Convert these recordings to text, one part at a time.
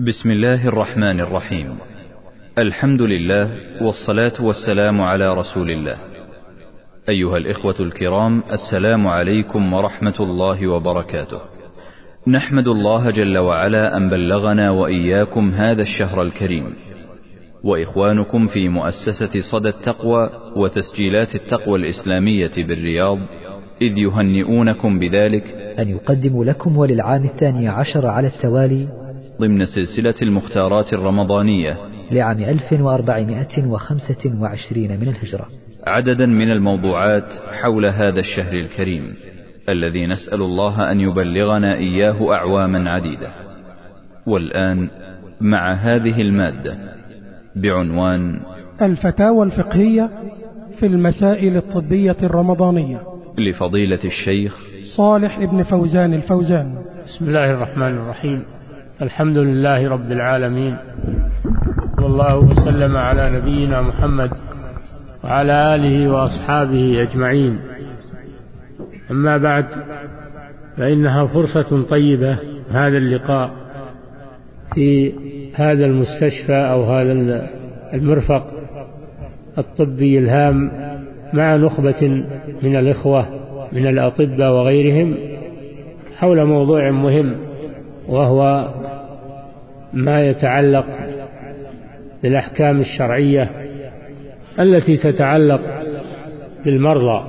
بسم الله الرحمن الرحيم. الحمد لله والصلاة والسلام على رسول الله. أيها الإخوة الكرام السلام عليكم ورحمة الله وبركاته. نحمد الله جل وعلا أن بلغنا وإياكم هذا الشهر الكريم. وإخوانكم في مؤسسة صدى التقوى وتسجيلات التقوى الإسلامية بالرياض إذ يهنئونكم بذلك. أن يقدم لكم وللعام الثاني عشر على التوالي ضمن سلسلة المختارات الرمضانية. لعام 1425 من الهجرة. عددا من الموضوعات حول هذا الشهر الكريم الذي نسأل الله أن يبلغنا إياه أعواما عديدة. والآن مع هذه المادة بعنوان الفتاوى الفقهية في المسائل الطبية الرمضانية. لفضيلة الشيخ صالح ابن فوزان الفوزان. بسم الله الرحمن الرحيم. الحمد لله رب العالمين والله وسلم على نبينا محمد وعلى آله وأصحابه أجمعين. أما بعد فإنها فرصة طيبة هذا اللقاء في هذا المستشفى أو هذا المرفق الطبي الهام مع نخبة من الإخوة من الأطباء وغيرهم حول موضوع مهم. وهو ما يتعلق بالأحكام الشرعية التي تتعلق بالمرضى.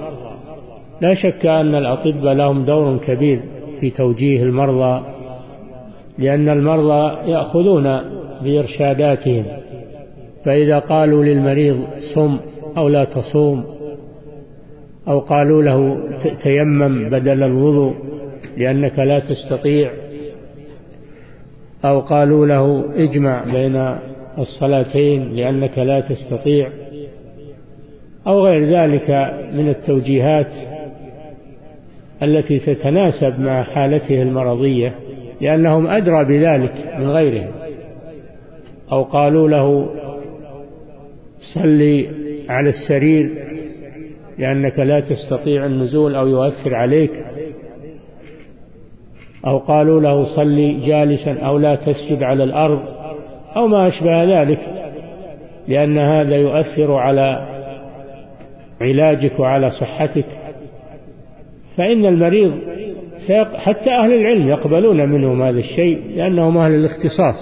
لا شك أن الأطباء لهم دور كبير في توجيه المرضى لأن المرضى يأخذون بإرشاداتهم. فإذا قالوا للمريض صم أو لا تصوم أو قالوا له تيمم بدل الوضوء لأنك لا تستطيع أو قالوا له اجمع بين الصلاتين لأنك لا تستطيع أو غير ذلك من التوجيهات التي تتناسب مع حالته المرضية لأنهم أدرى بذلك من غيرهم أو قالوا له صلي على السرير لأنك لا تستطيع النزول أو يؤثر عليك أو قالوا له صلي جالسا أو لا تسجد على الأرض أو ما أشبه ذلك لأن هذا يؤثر على علاجك وعلى صحتك. فإن المريض حتى أهل العلم يقبلون منهم هذا الشيء لأنهم أهل الاختصاص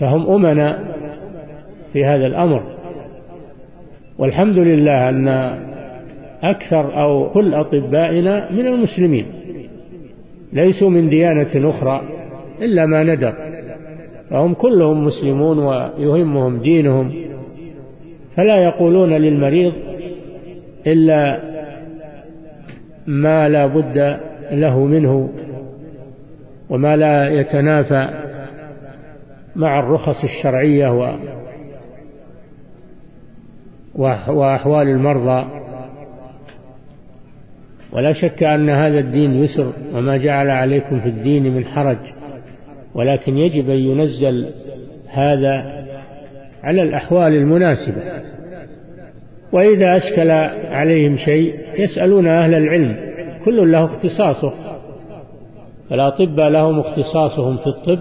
فهم أمنا في هذا الأمر. والحمد لله أن أكثر أو كل أطبائنا من المسلمين. ليسوا من ديانة أخرى إلا ما ندر. فهم كلهم مسلمون ويهمهم دينهم. فلا يقولون للمريض إلا ما لا بد له منه وما لا يتنافى مع الرخص الشرعية وأحوال المرضى. ولا شك أن هذا الدين يسر وما جعل عليكم في الدين من حرج ولكن يجب أن ينزل هذا على الأحوال المناسبة. وإذا أشكل عليهم شيء يسألون أهل العلم كل له اختصاصه فالأطباء لهم اختصاصهم في الطب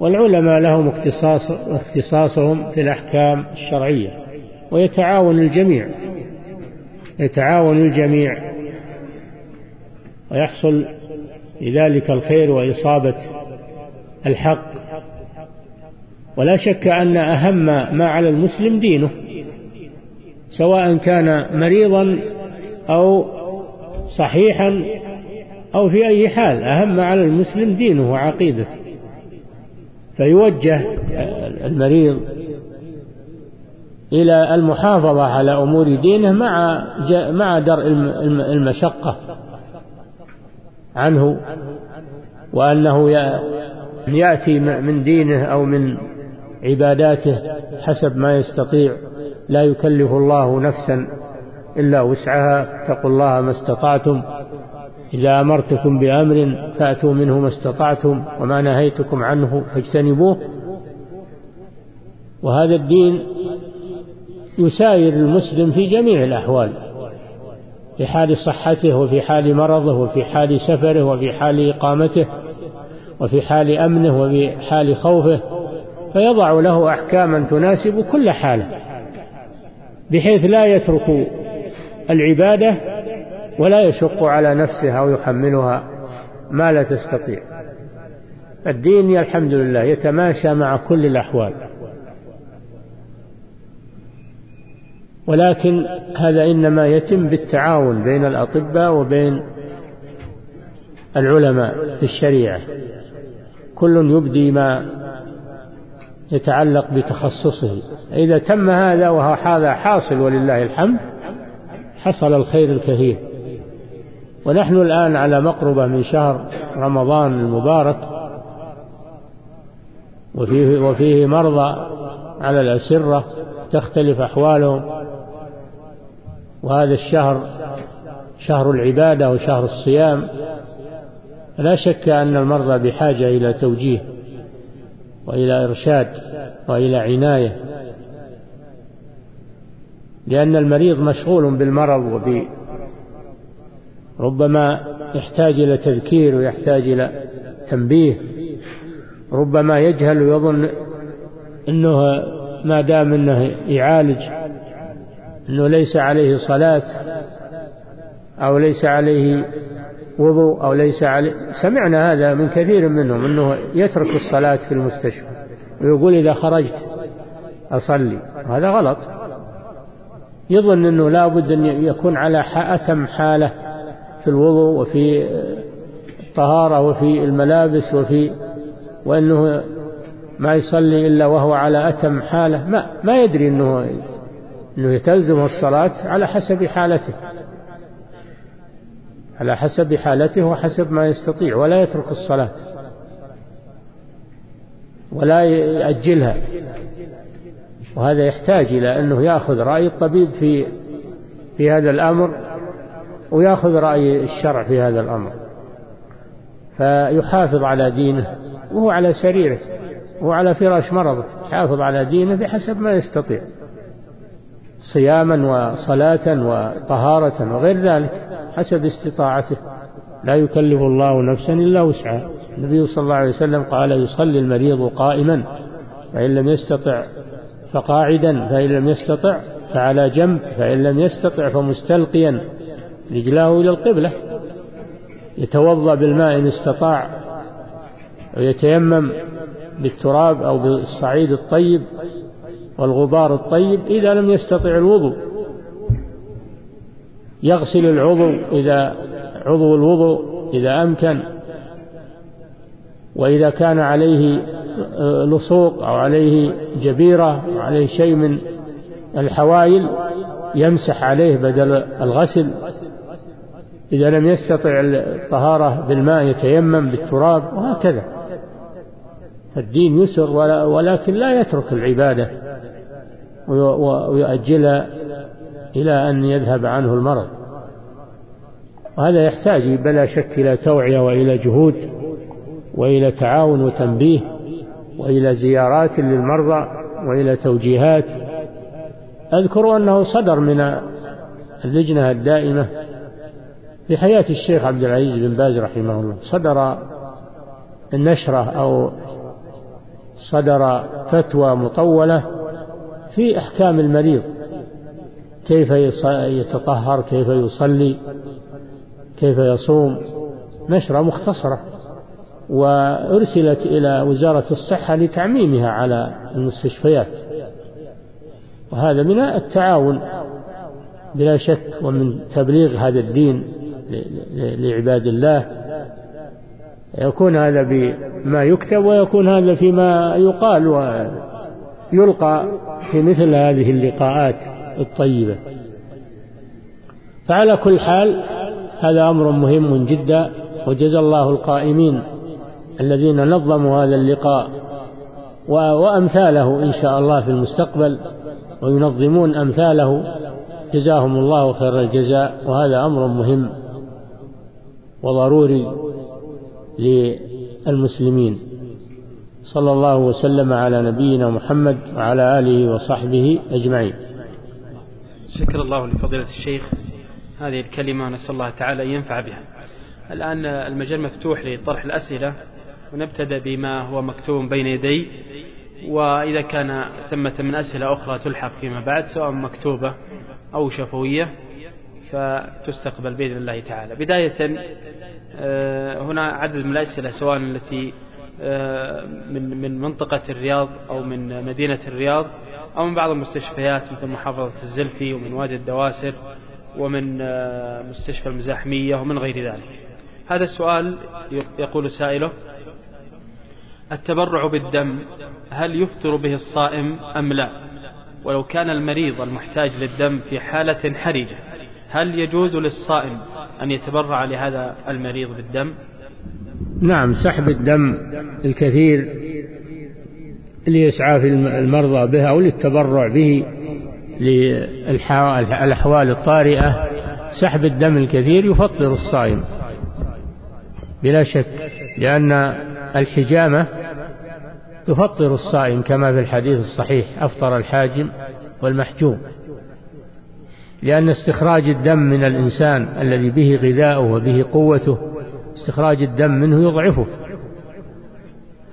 والعلماء لهم اختصاص اختصاصهم في الأحكام الشرعية ويتعاون الجميع يتعاون الجميع ويحصل بذلك الخير وإصابة الحق. ولا شك أن أهم ما على المسلم دينه سواء كان مريضا أو صحيحا أو في أي حال أهم على المسلم دينه وعقيدته. فيوجه المريض إلى المحافظة على أمور دينه مع مع درء المشقة. عنه وأنه يأتي من دينه أو من عباداته حسب ما يستطيع. لا يكلف الله نفسا إلا وسعها. اتقوا الله ما استطعتم. إذا أمرتكم بأمر فأتوا منه ما استطعتم وما نهيتكم عنه فاجتنبوه. وهذا الدين يساير المسلم في جميع الأحوال. في حال صحته وفي حال مرضه وفي حال سفره وفي حال إقامته وفي حال أمنه وفي حال خوفه فيضع له أحكاما تناسب كل حاله بحيث لا يترك العبادة ولا يشق على نفسه أو يحملها ما لا تستطيع. الدين الحمد لله يتماشى مع كل الأحوال. ولكن هذا إنما يتم بالتعاون بين الأطباء وبين العلماء في الشريعة. كل يبدي ما يتعلق بتخصصه. إذا تم هذا وهذا حاصل ولله الحمد حصل الخير الكثير. ونحن الآن على مقربة من شهر رمضان المبارك وفيه, وفيه مرضى على الأسرة تختلف أحوالهم. وهذا الشهر شهر العبادة وشهر الصيام. لا شك أن المرضى بحاجة إلى توجيه وإلى إرشاد وإلى عناية لأن المريض مشغول بالمرض وب ربما يحتاج إلى تذكير ويحتاج إلى تنبيه. ربما يجهل ويظن أنه ما دام أنه يعالج أنه ليس عليه صلاة أو ليس عليه وضوء أو ليس عليه سمعنا هذا من كثير منهم أنه يترك الصلاة في المستشفى ويقول إذا خرجت أصلي هذا غلط. يظن أنه لا بد أن يكون على أتم حالة في الوضوء وفي الطهارة وفي الملابس وفي وأنه ما يصلي إلا وهو على أتم حالة ما, ما يدري أنه أنه تلزم الصلاة على حسب حالته. على حسب حالته وحسب ما يستطيع ولا يترك الصلاة ولا يأجلها. وهذا يحتاج إلى أنه يأخذ رأي الطبيب في في هذا الأمر ويأخذ رأي الشرع في هذا الأمر. فيحافظ على دينه وهو على سريره وهو على فراش مرضه يحافظ على دينه بحسب ما يستطيع. صياما وصلاة وطهارة وغير ذلك حسب استطاعته. لا يكلف الله نفسا إلا وسعها. النبي صلى الله عليه وسلم قال يصلي المريض قائما فإن لم يستطع فقاعدا فإن لم يستطع فعلى جنب فإن لم يستطع فمستلقيا. رجلاه إلى القبلة يتوضأ بالماء إن استطاع ويتيمم بالتراب أو بالصعيد الطيب والغبار الطيب إذا لم يستطع الوضوء. يغسل العضو إذا عضو الوضوء إذا أمكن. وإذا كان عليه لصوق أو عليه جبيرة أو عليه شيء من الحوائل يمسح عليه بدل الغسل. إذا لم يستطع الطهارة بالماء يتيمم بالتراب وهكذا. الدين يسر ولكن لا يترك العبادة ويؤجلها إلى أن يذهب عنه المرض. وهذا يحتاج بلا شك إلى توعية وإلى جهود وإلى تعاون وتنبيه وإلى زيارات للمرضى وإلى توجيهات. أذكر أنه صدر من اللجنة الدائمة في حياة الشيخ عبد العزيز بن باز رحمه الله. صدر النشرة أو صدر فتوى مطولة في أحكام المريض. كيف يتطهر كيف يصلي كيف يصوم. نشرة مختصرة. وأرسلت إلى وزارة الصحة لتعميمها على المستشفيات. وهذا من التعاون بلا شك ومن تبليغ هذا الدين لعباد الله. يكون هذا بما يكتب ويكون هذا فيما يقال ويلقى في مثل هذه اللقاءات الطيبة. فعلى كل حال هذا أمر مهم جدا وجزى الله القائمين الذين نظموا هذا اللقاء وأمثاله إن شاء الله في المستقبل وينظمون أمثاله. جزاهم الله خير الجزاء وهذا أمر مهم وضروري. للمسلمين. صلى الله وسلم على نبينا محمد وعلى آله وصحبه أجمعين. شكر الله لفضيلة الشيخ. هذه الكلمة نسأل الله تعالى أن ينفع بها. الآن المجال مفتوح لطرح الأسئلة ونبتدأ بما هو مكتوب بين يدي. وإذا كان ثمة من أسئلة أخرى تلحق فيما بعد سواء مكتوبة أو شفوية. فتستقبل بإذن الله تعالى. بداية آه، هنا عدد من الأسئلة سواء التي آه، من من منطقة الرياض أو من مدينة الرياض أو من بعض المستشفيات مثل محافظة الزلفي ومن وادي الدواسر ومن آه، مستشفى المزاحمية ومن غير ذلك. هذا السؤال يقول سائله التبرع بالدم هل يفطر به الصائم أم لا؟ ولو كان المريض المحتاج للدم في حالة حرجة هل يجوز للصائم أن يتبرع لهذا المريض بالدم؟ نعم سحب الدم الكثير لإسعاف المرضى به أو للتبرع به للأحوال الطارئة. سحب الدم الكثير يفطر الصائم بلا شك لأن الحجامة تفطر الصائم كما في الحديث الصحيح أفطر الحاجم والمحجوم. لأن استخراج الدم من الإنسان الذي به غذاؤه وبه قوته استخراج الدم منه يضعفه.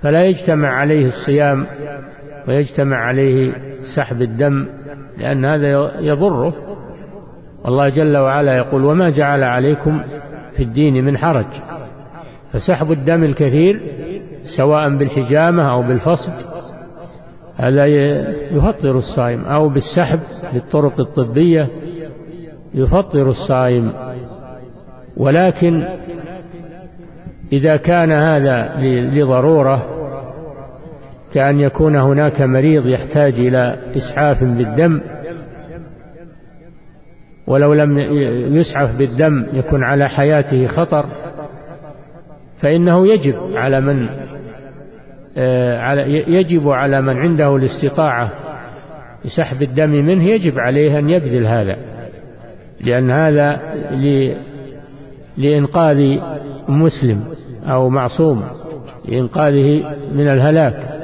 فلا يجتمع عليه الصيام ويجتمع عليه سحب الدم لأن هذا يضره. الله جل وعلا يقول وما جعل عليكم في الدين من حرج فسحب الدم الكثير سواء بالحجامة أو بالفصد هذا يفطر الصائم أو بالسحب بالطرق الطبية يفطر الصائم. ولكن إذا كان هذا لضرورة كأن يكون هناك مريض يحتاج إلى إسعاف بالدم ولو لم يسعف بالدم يكون على حياته خطر فإنه يجب على من آه، يجب على من عنده الاستطاعة لسحب الدم منه يجب عليه أن يبذل هذا. لأن هذا لإنقاذ مسلم أو معصوم لإنقاذه من الهلاك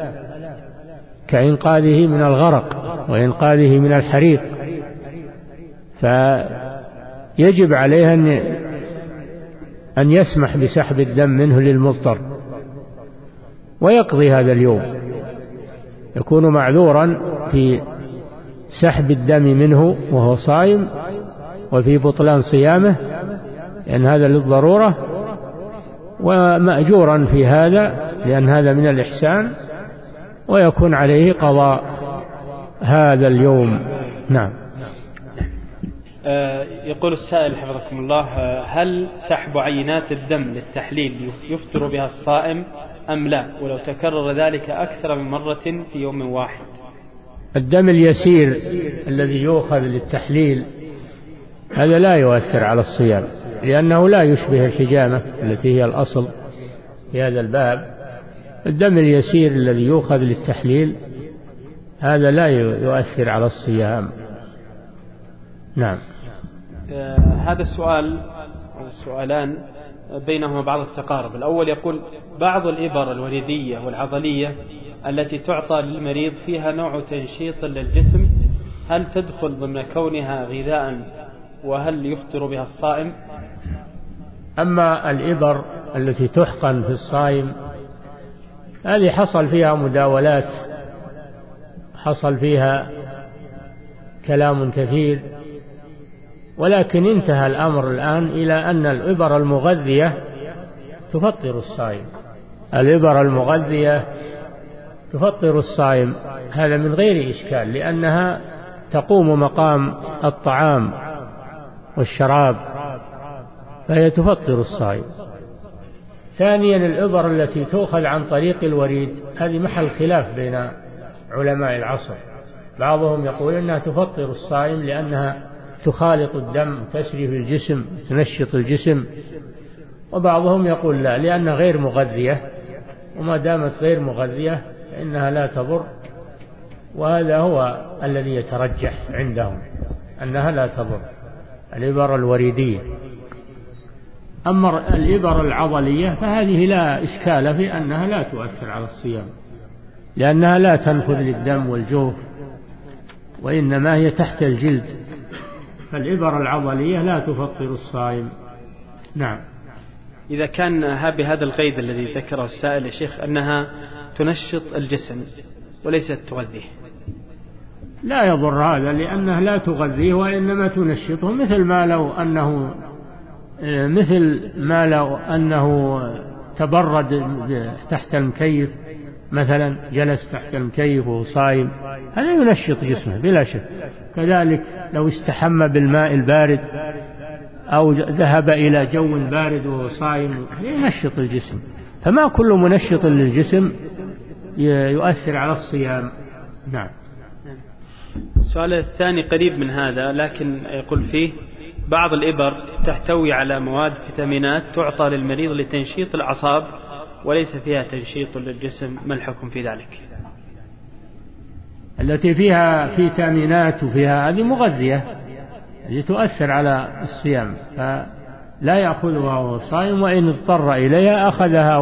كإنقاذه من الغرق وإنقاذه من الحريق. فيجب عليه أن أن يسمح بسحب الدم منه للمضطر. ويقضي هذا اليوم. يكون معذورا في سحب الدم منه وهو صائم وفي بطلان صيامه لأن هذا للضرورة ومأجورا في هذا لأن هذا من الإحسان ويكون عليه قضاء هذا اليوم. نعم. آه، يقول السائل حفظكم الله آه، هل سحب عينات الدم للتحليل يفطر بها الصائم أم لا؟ ولو تكرر ذلك أكثر من مرة في يوم واحد. الدم اليسير الذي يؤخذ للتحليل هذا لا يؤثر على الصيام لأنه لا يشبه الحجامة التي هي الأصل في هذا الباب. الدم اليسير الذي يؤخذ للتحليل هذا لا يؤثر على الصيام. نعم. آه هذا السؤال أو السؤالان بينهما بعض التقارب. الأول يقول بعض الإبر الوريدية والعضلية التي تعطى للمريض فيها نوع تنشيط للجسم هل تدخل ضمن كونها غذاء وهل يفطر بها الصائم؟ أما الإبر التي تحقن في الصائم هذه حصل فيها مداولات حصل فيها كلام كثير ولكن انتهى الأمر الآن إلى أن الإبر المغذية تفطر الصائم. الإبر المغذية تفطر الصائم هذا من غير إشكال لأنها تقوم مقام الطعام. والشراب فهي تفطر الصائم. ثانيا الإبر التي تؤخذ عن طريق الوريد. هذه محل خلاف بين علماء العصر. بعضهم يقول إنها تفطر الصائم لأنها تخالط الدم تسري في الجسم تنشط الجسم. وبعضهم يقول لا لأنها غير مغذية. وما دامت غير مغذية فإنها لا تضر. وهذا هو الذي يترجح عندهم أنها لا تضر. الإبر الوريدية أما الإبر العضلية فهذه لا إشكال في أنها لا تؤثر على الصيام لأنها لا تنفذ للدم والجوف وإنما هي تحت الجلد. فالإبر العضلية لا تفطر الصائم. نعم. إذا كان بهذا القيد الذي ذكره السائل يا شيخ أنها تنشط الجسم وليست تغذيه. لا يضر هذا لأنها لا تغذيه وإنما تنشطه مثل ما لو أنه مثل ما لو أنه تبرد تحت المكيف مثلا جلس تحت المكيف وهو صايم هذا ينشط جسمه بلا شك. كذلك لو استحم بالماء البارد أو ذهب إلى جو بارد وهو صائم ينشط الجسم. فما كل منشط للجسم يؤثر على الصيام. نعم. السؤال الثاني قريب من هذا لكن يقول فيه بعض الإبر تحتوي على مواد فيتامينات تعطى للمريض لتنشيط الأعصاب وليس فيها تنشيط للجسم ما الحكم في ذلك؟ التي فيها فيتامينات وفيها هذه مغذية هذه تؤثر على الصيام فلا يأخذها وهو صائم وإن اضطر إليها أخذها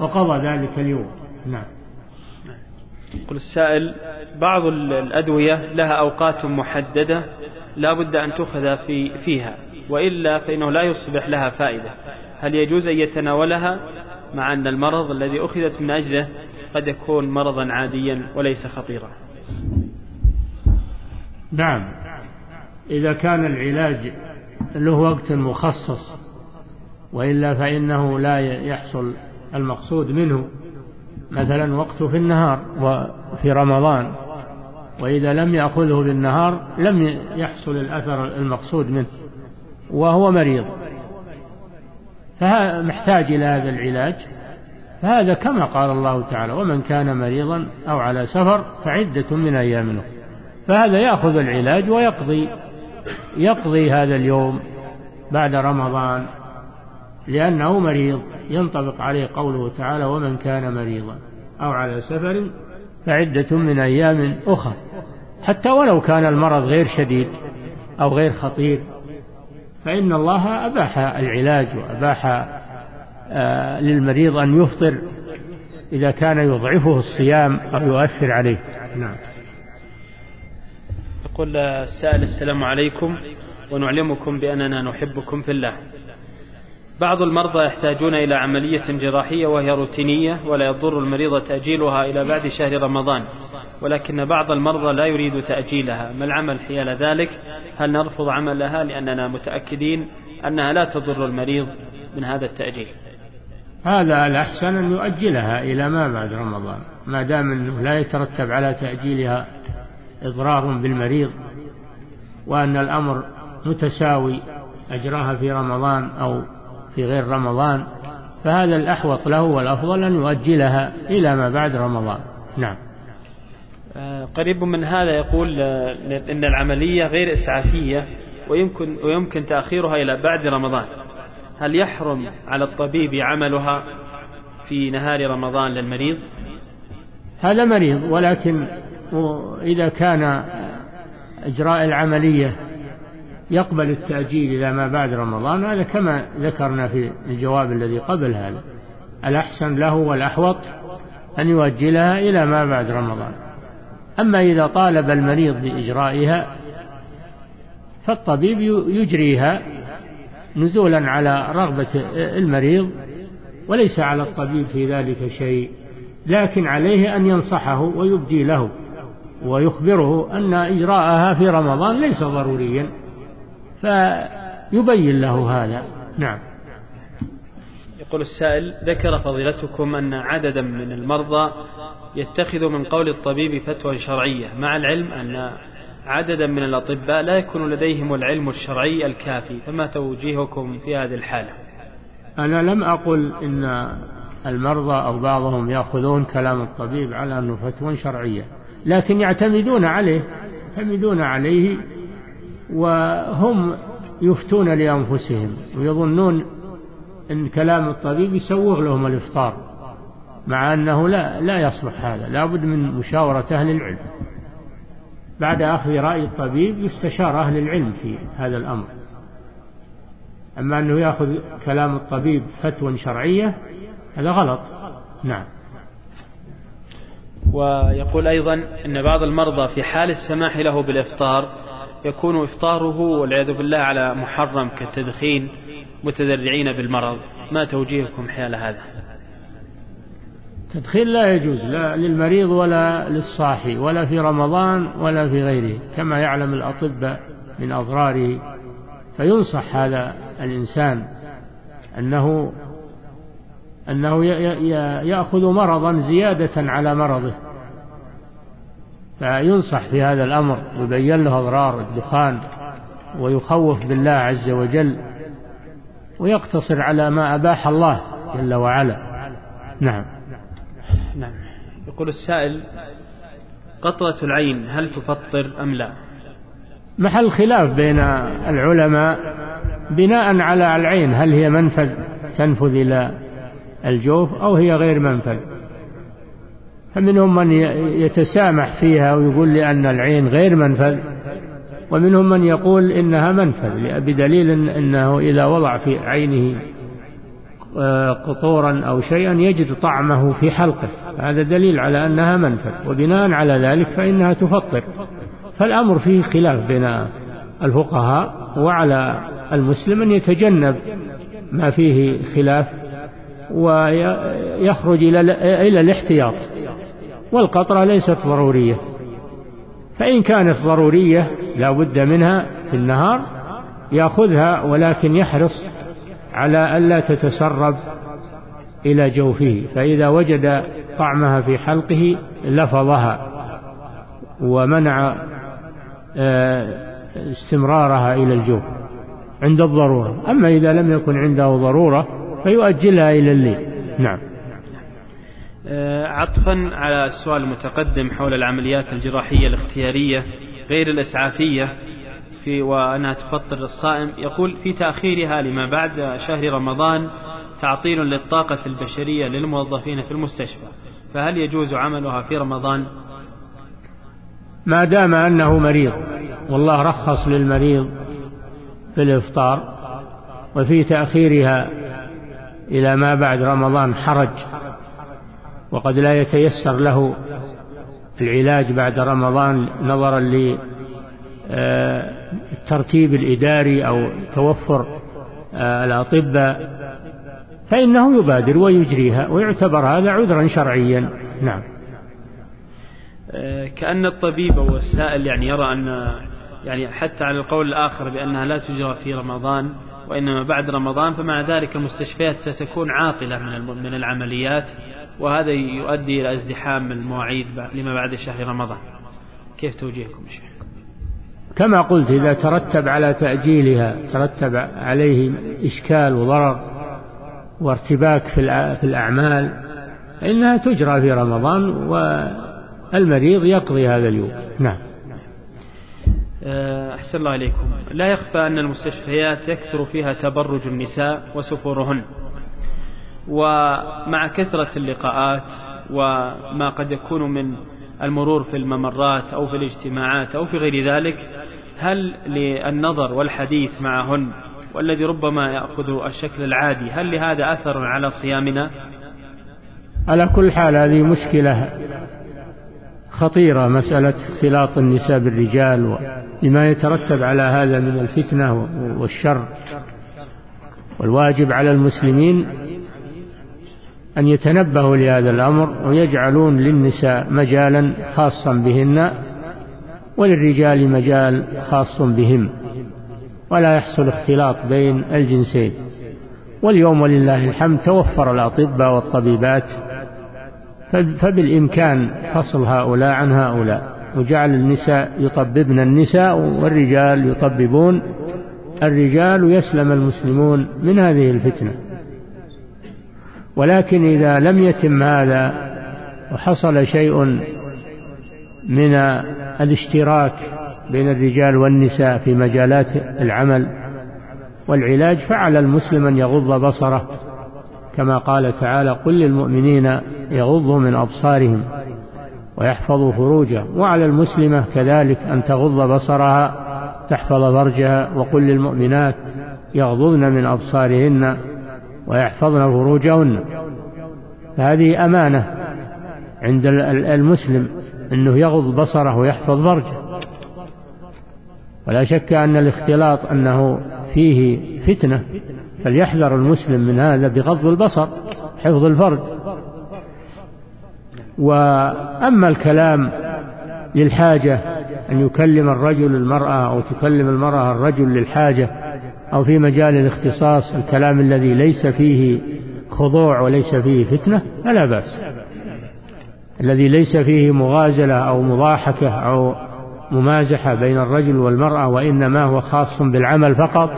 وقضى ذلك اليوم. يقول السائل بعض الأدوية لها أوقات محددة لا بد أن تؤخذ في فيها وإلا فإنه لا يصبح لها فائدة. هل يجوز أن يتناولها؟ مع أن المرض الذي أخذت من أجله قد يكون مرضا عاديا وليس خطيرا. نعم. إذا كان العلاج له وقت مخصص وإلا فإنه لا يحصل المقصود منه. مثلا وقته في النهار وفي رمضان وإذا لم يأخذه بالنهار لم يحصل الأثر المقصود منه وهو مريض. فمحتاج إلى هذا العلاج. فهذا كما قال الله تعالى ومن كان مريضا أو على سفر فعدة من أيام فهذا يأخذ العلاج ويقضي يقضي هذا اليوم بعد رمضان لأنه مريض. ينطبق عليه قوله تعالى ومن كان مريضا أو على سفر فعدة من أيام أخرى حتى ولو كان المرض غير شديد أو غير خطير فإن الله أباح العلاج وأباح آه، للمريض أن يفطر إذا كان يضعفه الصيام أو يؤثر عليه. نعم. يقول السائل السلام عليكم. ونعلمكم بأننا نحبكم في الله. بعض المرضى يحتاجون إلى عملية جراحية وهي روتينية ولا يضر المريض تأجيلها إلى بعد شهر رمضان. ولكن بعض المرضى لا يريد تأجيلها. ما العمل حيال ذلك؟ هل نرفض عملها لأننا متأكدين أنها لا تضر المريض من هذا التأجيل؟ هذا الأحسن أن يؤجلها إلى ما بعد رمضان. ما دام أنه لا يترتب على تأجيلها إضرار بالمريض وأن الأمر متساوي أجراها في رمضان أو في غير رمضان فهذا الأحوط له والأفضل أن يؤجلها إلى ما بعد رمضان. نعم. آه، قريب من هذا يقول آه، إن العملية غير إسعافية ويمكن, ويمكن تأخيرها إلى بعد رمضان. هل يحرم على الطبيب عملها في نهار رمضان للمريض؟ هذا مريض ولكن إذا كان إجراء العملية يقبل التأجيل إلى ما بعد رمضان هذا كما ذكرنا في الجواب الذي قبل هذا. الأحسن له والأحوط أن يؤجلها إلى ما بعد رمضان. أما إذا طالب المريض بإجرائها فالطبيب يجريها نزولا على رغبة المريض وليس على الطبيب في ذلك شيء لكن عليه أن ينصحه ويبدي له ويخبره أن إجراءها في رمضان ليس ضروريا. فيبين له هذا. نعم. يقول السائل ذكر فضيلتكم أن عددا من المرضى يتخذ من قول الطبيب فتوى شرعية مع العلم أن عددا من الأطباء لا يكون لديهم العلم الشرعي الكافي فما توجيهكم في هذه الحالة؟ أنا لم أقل إن المرضى أو بعضهم يأخذون كلام الطبيب على أنه فتوى شرعية لكن يعتمدون عليه يعتمدون عليه وهم يفتون لأنفسهم ويظنون أن كلام الطبيب يسوغ لهم الإفطار مع أنه لا, لا يصلح هذا لا بد من مشاورة أهل العلم. بعد أخذ رأي الطبيب يستشار أهل العلم في هذا الأمر. أما أنه يأخذ كلام الطبيب فتوى شرعية هذا غلط. نعم. ويقول أيضا أن بعض المرضى في حال السماح له بالإفطار يكون إفطاره والعياذ بالله على محرم كالتدخين متذرعين بالمرض. ما توجيهكم حيال هذا؟ تدخين لا يجوز لا للمريض ولا للصاحي ولا في رمضان ولا في غيره كما يعلم الأطباء من أضراره. فينصح هذا الإنسان أنه أنه يأخذ مرضا زيادة على مرضه. فينصح في هذا الأمر يبين له أضرار الدخان ويخوف بالله عز وجل ويقتصر على ما أباح الله جل وعلا. نعم. نعم. يقول السائل قطرة العين هل تفطر أم لا؟ محل خلاف بين العلماء بناء على العين هل هي منفذ تنفذ إلى الجوف أو هي غير منفذ؟ فمنهم من يتسامح فيها ويقول لأن العين غير منفذ ومنهم من يقول إنها منفذ بدليل أنه إذا وضع في عينه آه، قطورا أو شيئا يجد طعمه في حلقه. هذا دليل على أنها منفذ وبناء على ذلك فإنها تفطر. فالأمر فيه خلاف بين الفقهاء وعلى المسلم أن يتجنب ما فيه خلاف ويخرج إلى الاحتياط. والقطرة ليست ضرورية. فإن كانت ضرورية لا بد منها في النهار يأخذها ولكن يحرص على ألا تتسرب إلى جوفه. فإذا وجد طعمها في حلقه لفظها ومنع آه، استمرارها إلى الجوف عند الضرورة. أما إذا لم يكن عنده ضرورة فيؤجلها إلى الليل. نعم. عطفا على السؤال المتقدم حول العمليات الجراحية الاختيارية غير الإسعافية في وأنها تفطر الصائم. يقول في تأخيرها لما بعد شهر رمضان تعطيل للطاقة البشرية للموظفين في المستشفى فهل يجوز عملها في رمضان؟ ما دام أنه مريض والله رخص للمريض في الإفطار وفي تأخيرها إلى ما بعد رمضان حرج. وقد لا يتيسر له العلاج بعد رمضان نظرا للترتيب الإداري أو توفر آه، الأطباء فإنه يبادر ويجريها ويعتبر هذا عذرا شرعيا. نعم. آه، كأن الطبيب أو السائل يعني يرى أن يعني حتى على القول الآخر بأنها لا تجرى في رمضان وإنما بعد رمضان فمع ذلك المستشفيات ستكون عاطلة من من العمليات. وهذا يؤدي إلى ازدحام المواعيد لما بعد شهر رمضان. كيف توجيهكم شيخ؟ كما قلت إذا ترتب على تأجيلها ترتب عليه إشكال وضرر وارتباك في الأعمال فإنها تجرى في رمضان والمريض يقضي هذا اليوم. نعم. آه، أحسن الله إليكم. لا يخفى أن المستشفيات يكثر فيها تبرج النساء وسفورهن. ومع كثرة اللقاءات وما قد يكون من المرور في الممرات أو في الاجتماعات أو في غير ذلك هل للنظر والحديث معهن والذي ربما يأخذ الشكل العادي هل لهذا أثر على صيامنا؟ على كل حال هذه مشكلة خطيرة مسألة اختلاط النساء بالرجال لما يترتب على هذا من الفتنة والشر والواجب على المسلمين أن يتنبهوا لهذا الأمر ويجعلون للنساء مجالا خاصا بهن وللرجال مجال خاص بهم. ولا يحصل اختلاط بين الجنسين. واليوم ولله الحمد توفر الأطباء والطبيبات فبالإمكان فصل هؤلاء عن هؤلاء. وجعل النساء يطببن النساء والرجال يطببون. الرجال ويسلم المسلمون من هذه الفتنة. ولكن إذا لم يتم هذا وحصل شيء من الاشتراك بين الرجال والنساء في مجالات العمل والعلاج فعلى المسلم أن يغض بصره كما قال تعالى قل للمؤمنين يغضوا من أبصارهم ويحفظوا فروجه وعلى المسلمة كذلك أن تغض بصرها تحفظ فرجها وقل للمؤمنات يغضضن من أبصارهن ويحفظن فروجهن. هذه أمانة عند المسلم أنه يغض بصره ويحفظ فرجه ولا شك أن الاختلاط أنه فيه فتنة فليحذر المسلم من هذا بغض البصر حفظ الفرد وأما الكلام للحاجة أن يكلم الرجل المرأة أو تكلم المرأة الرجل للحاجة أو في مجال الاختصاص الكلام الذي ليس فيه خضوع وليس فيه فتنة فلا بأس. الذي ليس فيه مغازلة أو مضاحكة أو ممازحة بين الرجل والمرأة وإنما هو خاص بالعمل فقط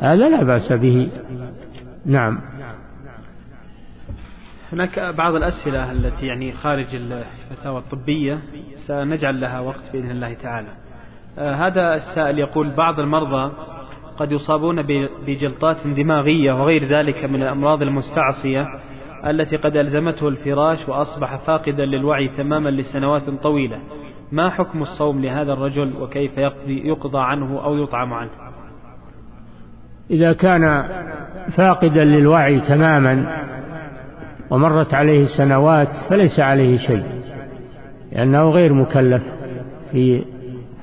هذا لا بأس به. نعم. هناك بعض الأسئلة التي يعني خارج الفتاوى الطبية سنجعل لها وقت بإذن الله تعالى. آه هذا السائل يقول بعض المرضى قد يصابون بجلطات دماغية وغير ذلك من الأمراض المستعصية التي قد ألزمته الفراش وأصبح فاقدا للوعي تماما لسنوات طويلة. ما حكم الصوم لهذا الرجل وكيف يقضي, يقضى عنه أو يطعم عنه؟ إذا كان فاقدا للوعي تماما ومرت عليه سنوات فليس عليه شيء لأنه غير مكلف في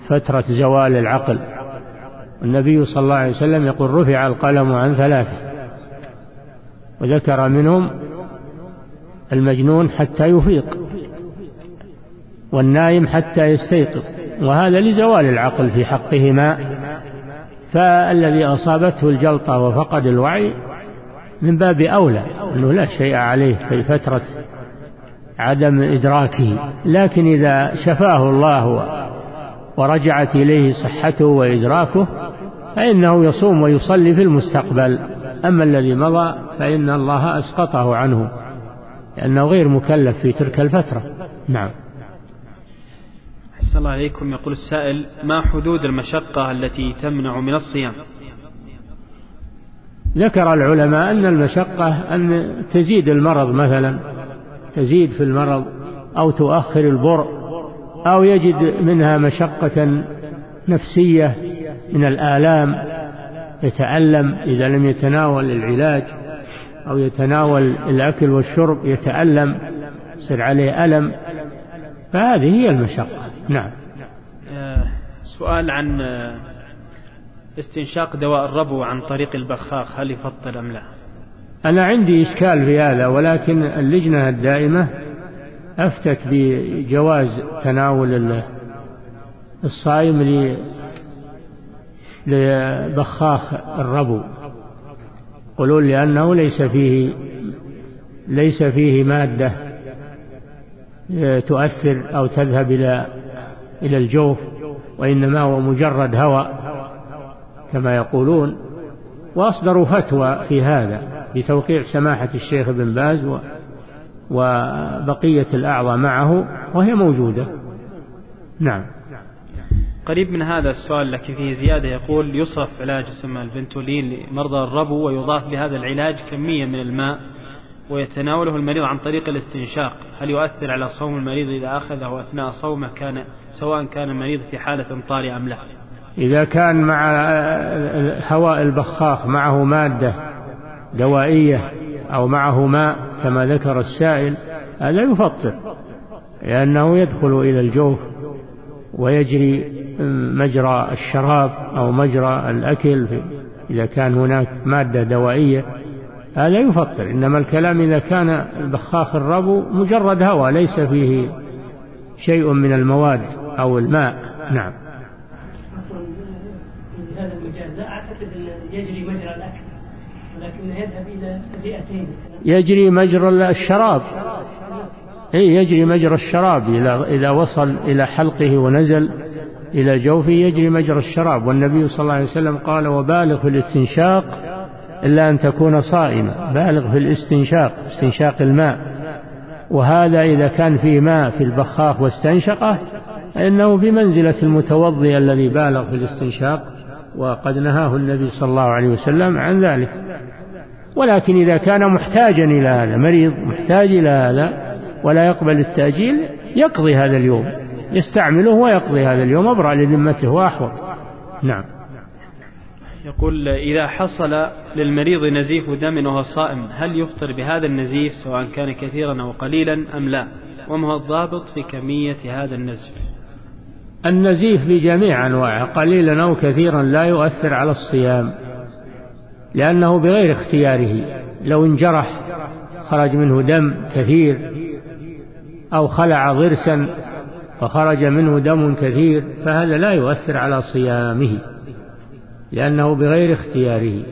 فترة زوال العقل. النبي صلى الله عليه وسلم يقول رفع القلم عن ثلاثة وذكر منهم المجنون حتى يفيق والنايم حتى يستيقظ وهذا لزوال العقل في حقهما فالذي أصابته الجلطة وفقد الوعي من باب أولى أنه لا شيء عليه في فترة عدم إدراكه لكن إذا شفاه الله ورجعت إليه صحته وإدراكه فإنه يصوم ويصلي في المستقبل. أما الذي مضى فإن الله أسقطه عنه لأنه غير مكلف في تلك الفترة. نعم. أحسن الله عليكم يقول السائل ما حدود المشقة التي تمنع من الصيام؟ ذكر العلماء أن المشقة أن تزيد المرض مثلا تزيد في المرض أو تؤخر البرء أو يجد منها مشقة نفسية. من الآلام يتألم إذا لم يتناول العلاج أو يتناول الأكل والشرب يتألم يصير عليه ألم. فهذه هي المشقة. نعم. آه، سؤال عن آه، استنشاق دواء الربو عن طريق البخاخ هل يفطر أم لا؟ أنا عندي إشكال في هذا ولكن اللجنة الدائمة أفتت بجواز تناول الصائم لبخاخ الربو. يقولون لأنه ليس فيه ليس فيه مادة تؤثر أو تذهب إلى إلى الجوف وإنما هو مجرد هواء كما يقولون. وأصدروا فتوى في هذا بتوقيع سماحة الشيخ ابن باز وبقية الأعضاء معه وهي موجودة. نعم. قريب من هذا السؤال لكن فيه زيادة يقول يصرف علاج يسمى الفنتولين لمرضى الربو ويضاف لهذا العلاج كمية من الماء ويتناوله المريض عن طريق الاستنشاق. هل يؤثر على صوم المريض إذا أخذه أثناء صومه كان سواء كان المريض في حالة طارئة أم لا؟ إذا كان مع هواء البخاخ معه مادة دوائية أو معه ماء كما ذكر السائل هذا يفطر لأنه يدخل إلى الجوف ويجري مجرى الشراب أو مجرى الأكل إذا كان هناك مادة دوائية. هذا يفطر. إنما الكلام إذا كان البخاخ الربو مجرد هواء ليس فيه شيء من المواد أو الماء. نعم. هذا لا أعتقد يجري مجرى الأكل يذهب إلى يجري مجرى الشراب. يجري مجرى الشراب إذا وصل إلى حلقه ونزل إلى جوفه يجري مجرى الشراب. والنبي صلى الله عليه وسلم قال وبالغ في الاستنشاق إلا أن تكون صائما. بالغ في الاستنشاق استنشاق الماء. وهذا إذا كان في ماء في البخاخ واستنشقه فإنه بمنزلة المتوضي الذي بالغ في الاستنشاق وقد نهاه النبي صلى الله عليه وسلم عن ذلك. ولكن إذا كان محتاجا إلى هذا مريض محتاج إلى هذا ولا يقبل التأجيل يقضي هذا اليوم. يستعمله ويقضي هذا اليوم أبرأ لذمته وأحوط. نعم. يقول إذا حصل للمريض نزيف دم وهو صائم هل يفطر بهذا النزيف سواء كان كثيرا أو قليلا أم لا؟ وما هو الضابط في كمية هذا النزف؟ النزيف بجميع أنواعه قليلا أو كثيرا لا يؤثر على الصيام لأنه بغير اختياره. لو انجرح خرج منه دم كثير. أو خلع ضرسا وخرج منه دم كثير فهذا لا يؤثر على صيامه لأنه بغير اختياره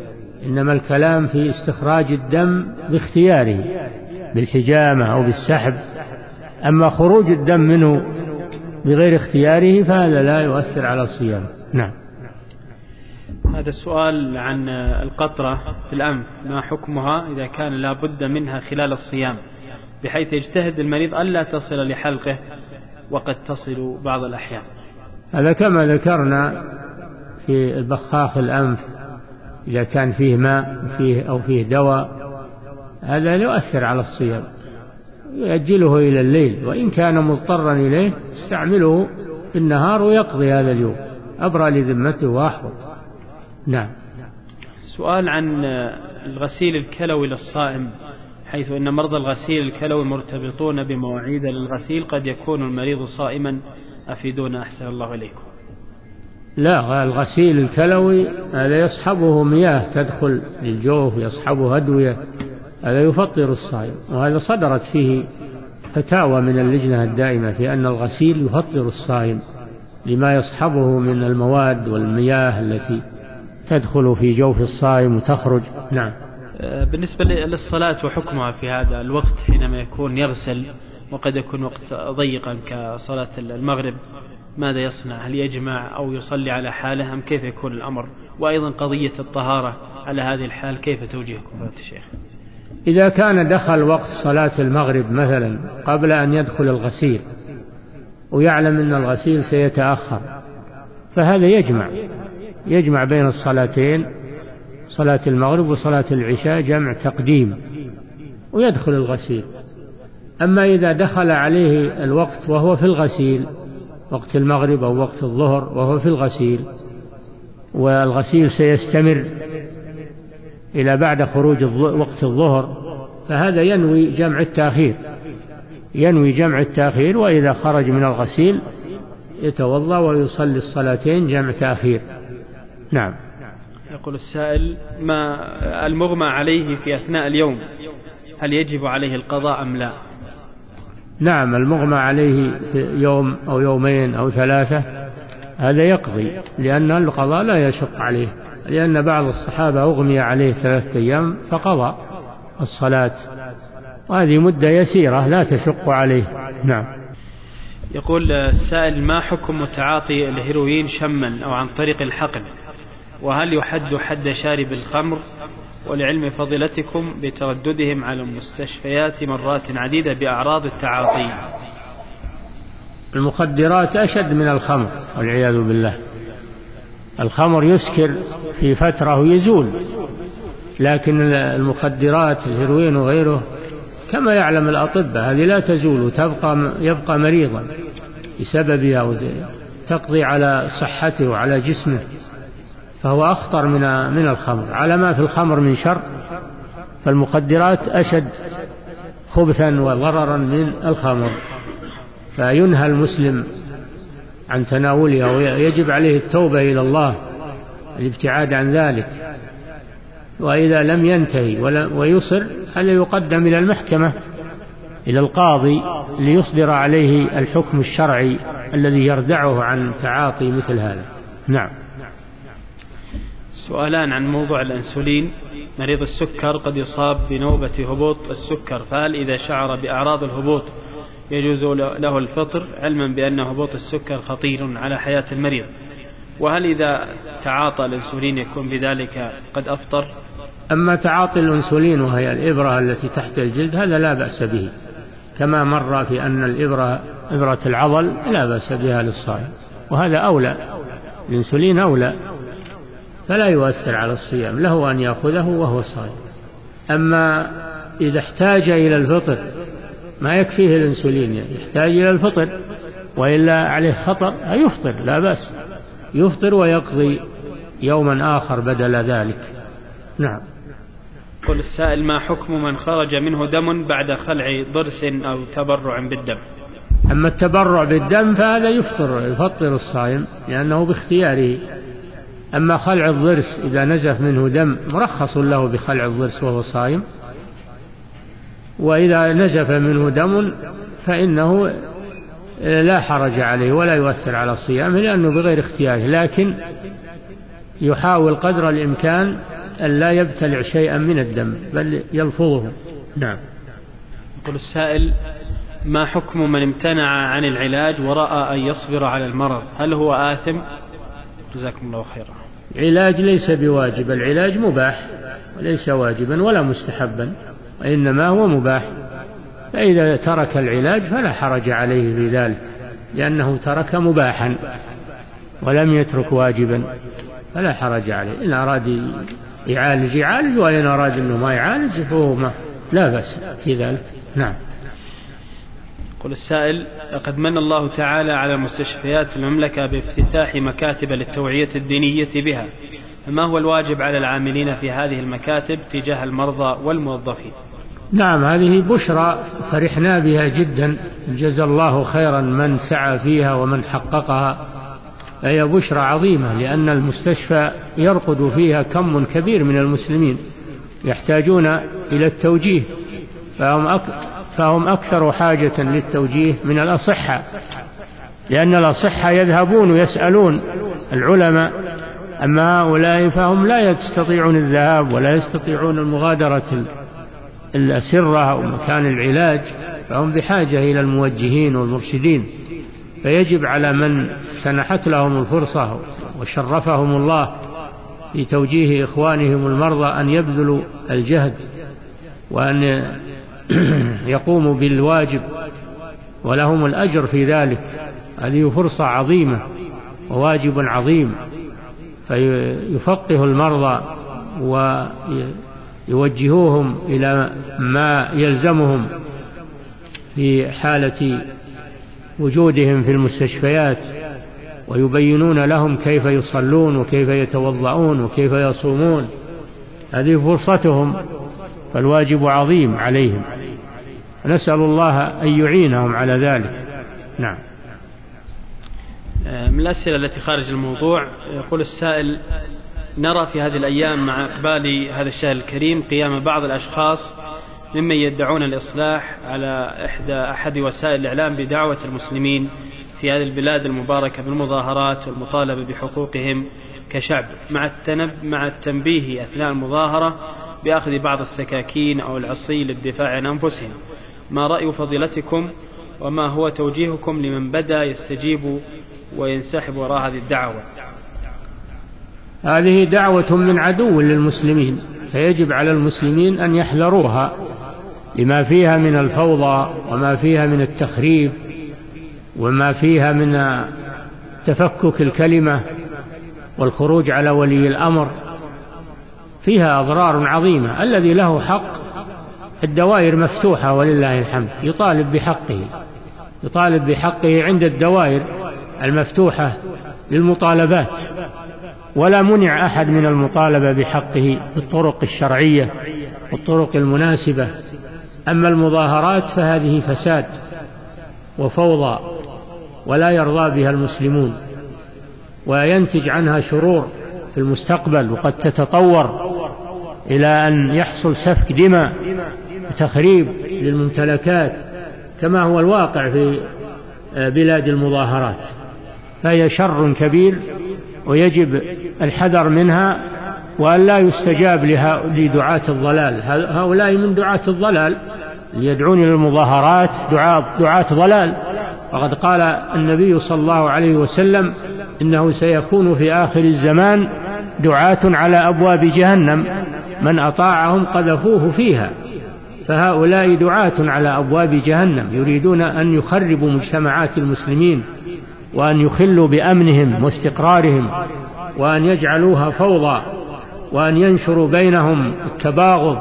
إنما الكلام في استخراج الدم باختياره بالحجامة أو بالسحب. أما خروج الدم منه بغير اختياره فهذا لا يؤثر على الصيام نعم. هذا السؤال عن القطرة في الأنف ما حكمها إذا كان لا بد منها خلال الصيام؟ بحيث يجتهد المريض ألا تصل لحلقه وقد تصل بعض الأحيان. هذا كما ذكرنا في البخاخ الأنف إذا كان فيه ماء فيه أو فيه دواء هذا يؤثر على الصيام. يؤجله إلى الليل وإن كان مضطرا إليه يستعمله في النهار ويقضي هذا اليوم. أبرى لذمته وأحوط نعم. سؤال عن الغسيل الكلوي للصائم. حيث أن مرضى الغسيل الكلوي مرتبطون بمواعيد للغسيل قد يكون المريض صائما. أفيدونا أحسن الله إليكم. لا الغسيل الكلوي هذا يصحبه مياه تدخل للجوف يصحبه أدوية هذا يفطر الصائم وهذا صدرت فيه فتاوى من اللجنة الدائمة في أن الغسيل يفطر الصائم لما يصحبه من المواد والمياه التي تدخل في جوف الصائم وتخرج. نعم. بالنسبة للصلاة وحكمها في هذا الوقت حينما يكون يغسل وقد يكون وقت ضيقا كصلاة المغرب ماذا يصنع؟ هل يجمع أو يصلي على حاله أم كيف يكون الأمر؟ وأيضا قضية الطهارة على هذه الحال كيف توجيهكم فضيلة الشيخ؟ إذا كان دخل وقت صلاة المغرب مثلا قبل أن يدخل الغسيل ويعلم أن الغسيل سيتأخر فهذا يجمع يجمع بين الصلاتين صلاة المغرب وصلاة العشاء جمع تقديم ويدخل الغسيل. أما إذا دخل عليه الوقت وهو في الغسيل وقت المغرب أو وقت الظهر وهو في الغسيل والغسيل سيستمر إلى بعد خروج وقت الظهر فهذا ينوي جمع التأخير. ينوي جمع التأخير وإذا خرج من الغسيل يتوضأ ويصلي الصلاتين جمع تأخير. نعم. يقول السائل ما المغمى عليه في أثناء اليوم؟ هل يجب عليه القضاء أم لا؟ نعم المغمى عليه في يوم أو يومين أو ثلاثة هذا يقضي لأن القضاء لا يشق عليه لأن بعض الصحابة أغمي عليه ثلاثة أيام فقضى الصلاة وهذه مدة يسيرة لا تشق عليه. نعم. يقول السائل ما حكم تعاطي الهيروين شما أو عن طريق الحقن وهل يحد حد شارب الخمر ولعلم فضيلتكم بترددهم على المستشفيات مرات عديدة بأعراض التعاطي. المخدرات أشد من الخمر والعياذ بالله. الخمر يسكر في فترة ويزول لكن المخدرات الهيروين وغيره كما يعلم الأطباء هذه لا تزول وتبقى يبقى مريضا بسببها تقضي على صحته وعلى جسمه. فهو أخطر من من الخمر. على ما في الخمر من شر فالمخدرات أشد خبثا وضررا من الخمر. فينهى المسلم عن تناولها ويجب عليه التوبة إلى الله الابتعاد عن ذلك. وإذا لم ينتهي ويصر هل يقدم إلى المحكمة؟ إلى القاضي ليصدر عليه الحكم الشرعي الذي يردعه عن تعاطي مثل هذا. نعم. سؤالان عن موضوع الأنسولين. مريض السكر قد يصاب بنوبة هبوط السكر فهل إذا شعر بأعراض الهبوط يجوز له الفطر؟ علما بأن هبوط السكر خطير على حياة المريض. وهل إذا تعاطى الأنسولين يكون بذلك قد أفطر؟ أما تعاطي الأنسولين وهي الإبرة التي تحت الجلد هذا لا بأس به. كما مر في أن الإبرة إبرة العضل لا بأس بها للصائم. وهذا أولى. الأنسولين أولى. فلا يؤثر على الصيام له أن يأخذه وهو صائم. أما إذا احتاج إلى الفطر ما يكفيه الأنسولين يعني يحتاج إلى الفطر وإلا عليه خطر يفطر لا بأس. يفطر ويقضي يوما آخر بدل ذلك. نعم. قل السائل ما حكم من خرج منه دم بعد خلع ضرس أو تبرع بالدم؟ أما التبرع بالدم فهذا يفطر يفطر الصائم لأنه باختياره. أما خلع الضرس إذا نزف منه دم مرخص له بخلع الضرس وهو صائم وإذا نزف منه دم فإنه لا حرج عليه ولا يؤثر على صيامه لأنه بغير اختياره لكن يحاول قدر الإمكان أن لا يبتلع شيئا من الدم بل يلفظه نعم. يقول السائل ما حكم من امتنع عن العلاج ورأى أن يصبر على المرض؟ هل هو آثم؟ جزاكم الله خيرا. العلاج ليس بواجب العلاج مباح وليس واجبا ولا مستحبا وإنما هو مباح. فإذا ترك العلاج فلا حرج عليه في ذلك لأنه ترك مباحا ولم يترك واجبا فلا حرج عليه. إن أراد يعالج يعالج وإن أراد أنه ما يعالج فهو ما لا بأس في ذلك. نعم. يقول السائل لقد من الله تعالى على مستشفيات المملكة بافتتاح مكاتب للتوعية الدينية بها فما هو الواجب على العاملين في هذه المكاتب تجاه المرضى والموظفين؟ نعم هذه بشرى فرحنا بها جدا جزا الله خيرا من سعى فيها ومن حققها. فهي بشرى عظيمة لأن المستشفى يرقد فيها كم كبير من المسلمين يحتاجون إلى التوجيه فهم, فهم أكثر حاجة للتوجيه من الأصحة لأن الأصحة يذهبون ويسألون العلماء أما هؤلاء فهم لا يستطيعون الذهاب ولا يستطيعون المغادرة الأسرة أو مكان العلاج فهم بحاجة إلى الموجهين والمرشدين. فيجب على من سنحت لهم الفرصة وشرفهم الله في توجيه إخوانهم المرضى أن يبذلوا الجهد وأن يقوموا بالواجب ولهم الأجر في ذلك هذه فرصة عظيمة وواجب عظيم. فيفقه المرضى ويوجهوهم إلى ما يلزمهم في حالة وجودهم في المستشفيات ويبينون لهم كيف يصلون وكيف يتوضؤون وكيف يصومون. هذه فرصتهم. فالواجب عظيم عليهم. نسأل الله أن يعينهم على ذلك. نعم. من الأسئلة التي خارج الموضوع يقول السائل نرى في هذه الأيام مع إقبال هذا الشهر الكريم قيام بعض الأشخاص ممن يدعون الإصلاح على إحدى أحد وسائل الإعلام بدعوة المسلمين في هذه البلاد المباركة بالمظاهرات والمطالبة بحقوقهم كشعب. مع التنب مع التنبيه أثناء المظاهرة بأخذ بعض السكاكين أو العصي للدفاع عن أنفسهم. ما رأي فضيلتكم وما هو توجيهكم لمن بدأ يستجيب وينسحب وراء هذه الدعوة؟ هذه دعوة من عدو للمسلمين فيجب على المسلمين أن يحذروها لما فيها من الفوضى وما فيها من التخريب وما فيها من تفكك الكلمة والخروج على ولي الأمر. فيها أضرار عظيمة الذي له حق الدوائر مفتوحة ولله الحمد يطالب بحقه يطالب بحقه عند الدوائر المفتوحة للمطالبات ولا منع أحد من المطالبة بحقه بالطرق الشرعية والطرق المناسبة. أما المظاهرات فهذه فساد وفوضى ولا يرضى بها المسلمون وينتج عنها شرور في المستقبل وقد تتطور إلى أن يحصل سفك دماء وتخريب للممتلكات كما هو الواقع في بلاد المظاهرات. فهي شر كبير ويجب الحذر منها وأن لا يستجاب لدعاة الضلال. هؤلاء من دعاة الضلال يدعون إلى المظاهرات دعاة, دعاة ضلال. وقد قال النبي صلى الله عليه وسلم إنه سيكون في آخر الزمان دعاة على أبواب جهنم. من أطاعهم قذفوه فيها. فهؤلاء دعاة على أبواب جهنم. يريدون أن يخربوا مجتمعات المسلمين وأن يخلوا بأمنهم واستقرارهم وأن يجعلوها فوضى وأن ينشروا بينهم التباغض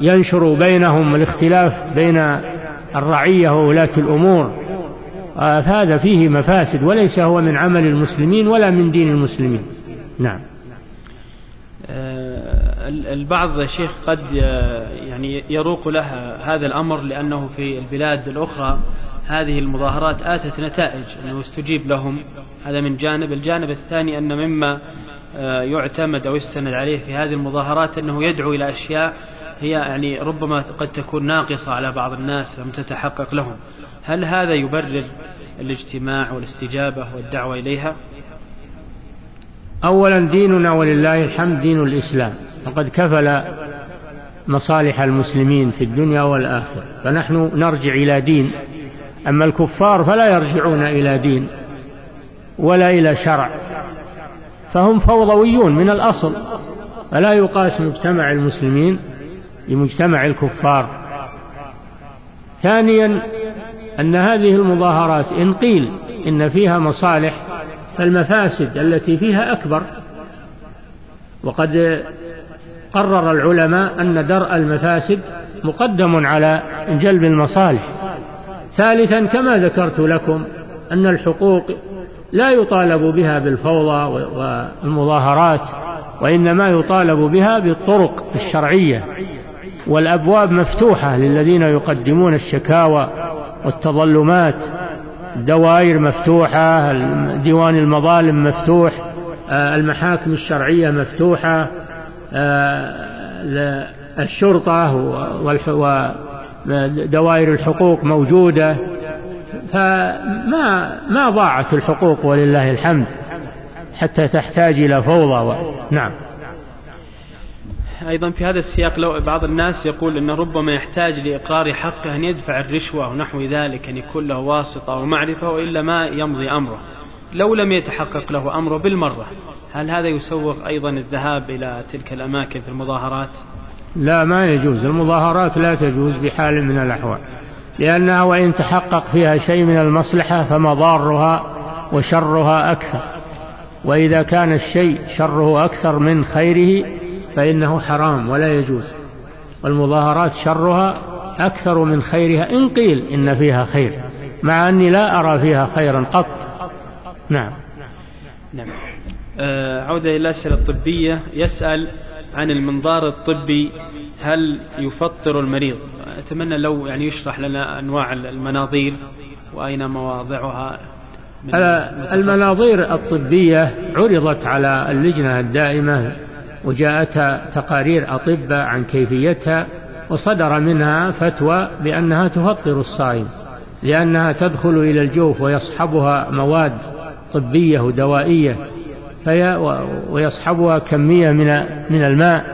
وينشروا بينهم الاختلاف بين الرعية وولاة الأمور. هذا فيه مفاسد وليس هو من عمل المسلمين ولا من دين المسلمين. نعم. آه، البعض شيخ قد يعني يروق لها هذا الأمر لأنه في البلاد الأخرى هذه المظاهرات آتت نتائج أنه استجيب لهم. هذا من جانب. الجانب الثاني أن مما آه، يعتمد أو يستند عليه في هذه المظاهرات أنه يدعو إلى أشياء هي يعني ربما قد تكون ناقصة على بعض الناس لم تتحقق لهم. هل هذا يبرر الاجتماع والاستجابة والدعوة إليها؟ أولا ديننا ولله الحمد دين الإسلام وقد كفل مصالح المسلمين في الدنيا والآخرة فنحن نرجع إلى دين. أما الكفار فلا يرجعون إلى دين ولا إلى شرع فهم فوضويون من الأصل فلا يقاس مجتمع المسلمين بمجتمع الكفار. ثانيا أن هذه المظاهرات إن قيل إن فيها مصالح فالمفاسد التي فيها أكبر. وقد قرر العلماء أن درء المفاسد مقدم على جلب المصالح. ثالثا كما ذكرت لكم أن الحقوق لا يطالب بها بالفوضى والمظاهرات وإنما يطالب بها بالطرق الشرعية. والأبواب مفتوحة للذين يقدمون الشكاوى والتظلمات. الدوائر مفتوحة ديوان المظالم مفتوح آه، المحاكم الشرعية مفتوحة آه، الشرطة ودوائر الحقوق موجودة. فما ما ضاعت الحقوق ولله الحمد حتى تحتاج إلى فوضى و... نعم. أيضا في هذا السياق لو بعض الناس يقول أنه ربما يحتاج لإقرار حقه أن يدفع الرشوة ونحو ذلك أن يكون له واسطة أو معرفة وإلا ما يمضي أمره. لو لم يتحقق له أمره بالمرة هل هذا يسوغ أيضا الذهاب إلى تلك الأماكن في المظاهرات؟ لا ما يجوز. المظاهرات لا تجوز بحال من الأحوال لأنها وإن تحقق فيها شيء من المصلحة فمضارها وشرها أكثر. وإذا كان الشيء شره أكثر من خيره فإنه حرام ولا يجوز. والمظاهرات شرها أكثر من خيرها إن قيل إن فيها خير مع أني لا أرى فيها خيرا قط. نعم. نعم. آه عودة إلى الأسئلة الطبية. يسأل عن المنظار الطبي هل يفطر المريض؟ أتمنى لو يعني يشرح لنا أنواع المناظير وأين مواضعها. المناظير الطبية عرضت على اللجنة الدائمة وجاءتها تقارير أطباء عن كيفيتها وصدر منها فتوى بأنها تفطر الصائم لأنها تدخل إلى الجوف ويصحبها مواد طبية ودوائية في ويصحبها كمية من من الماء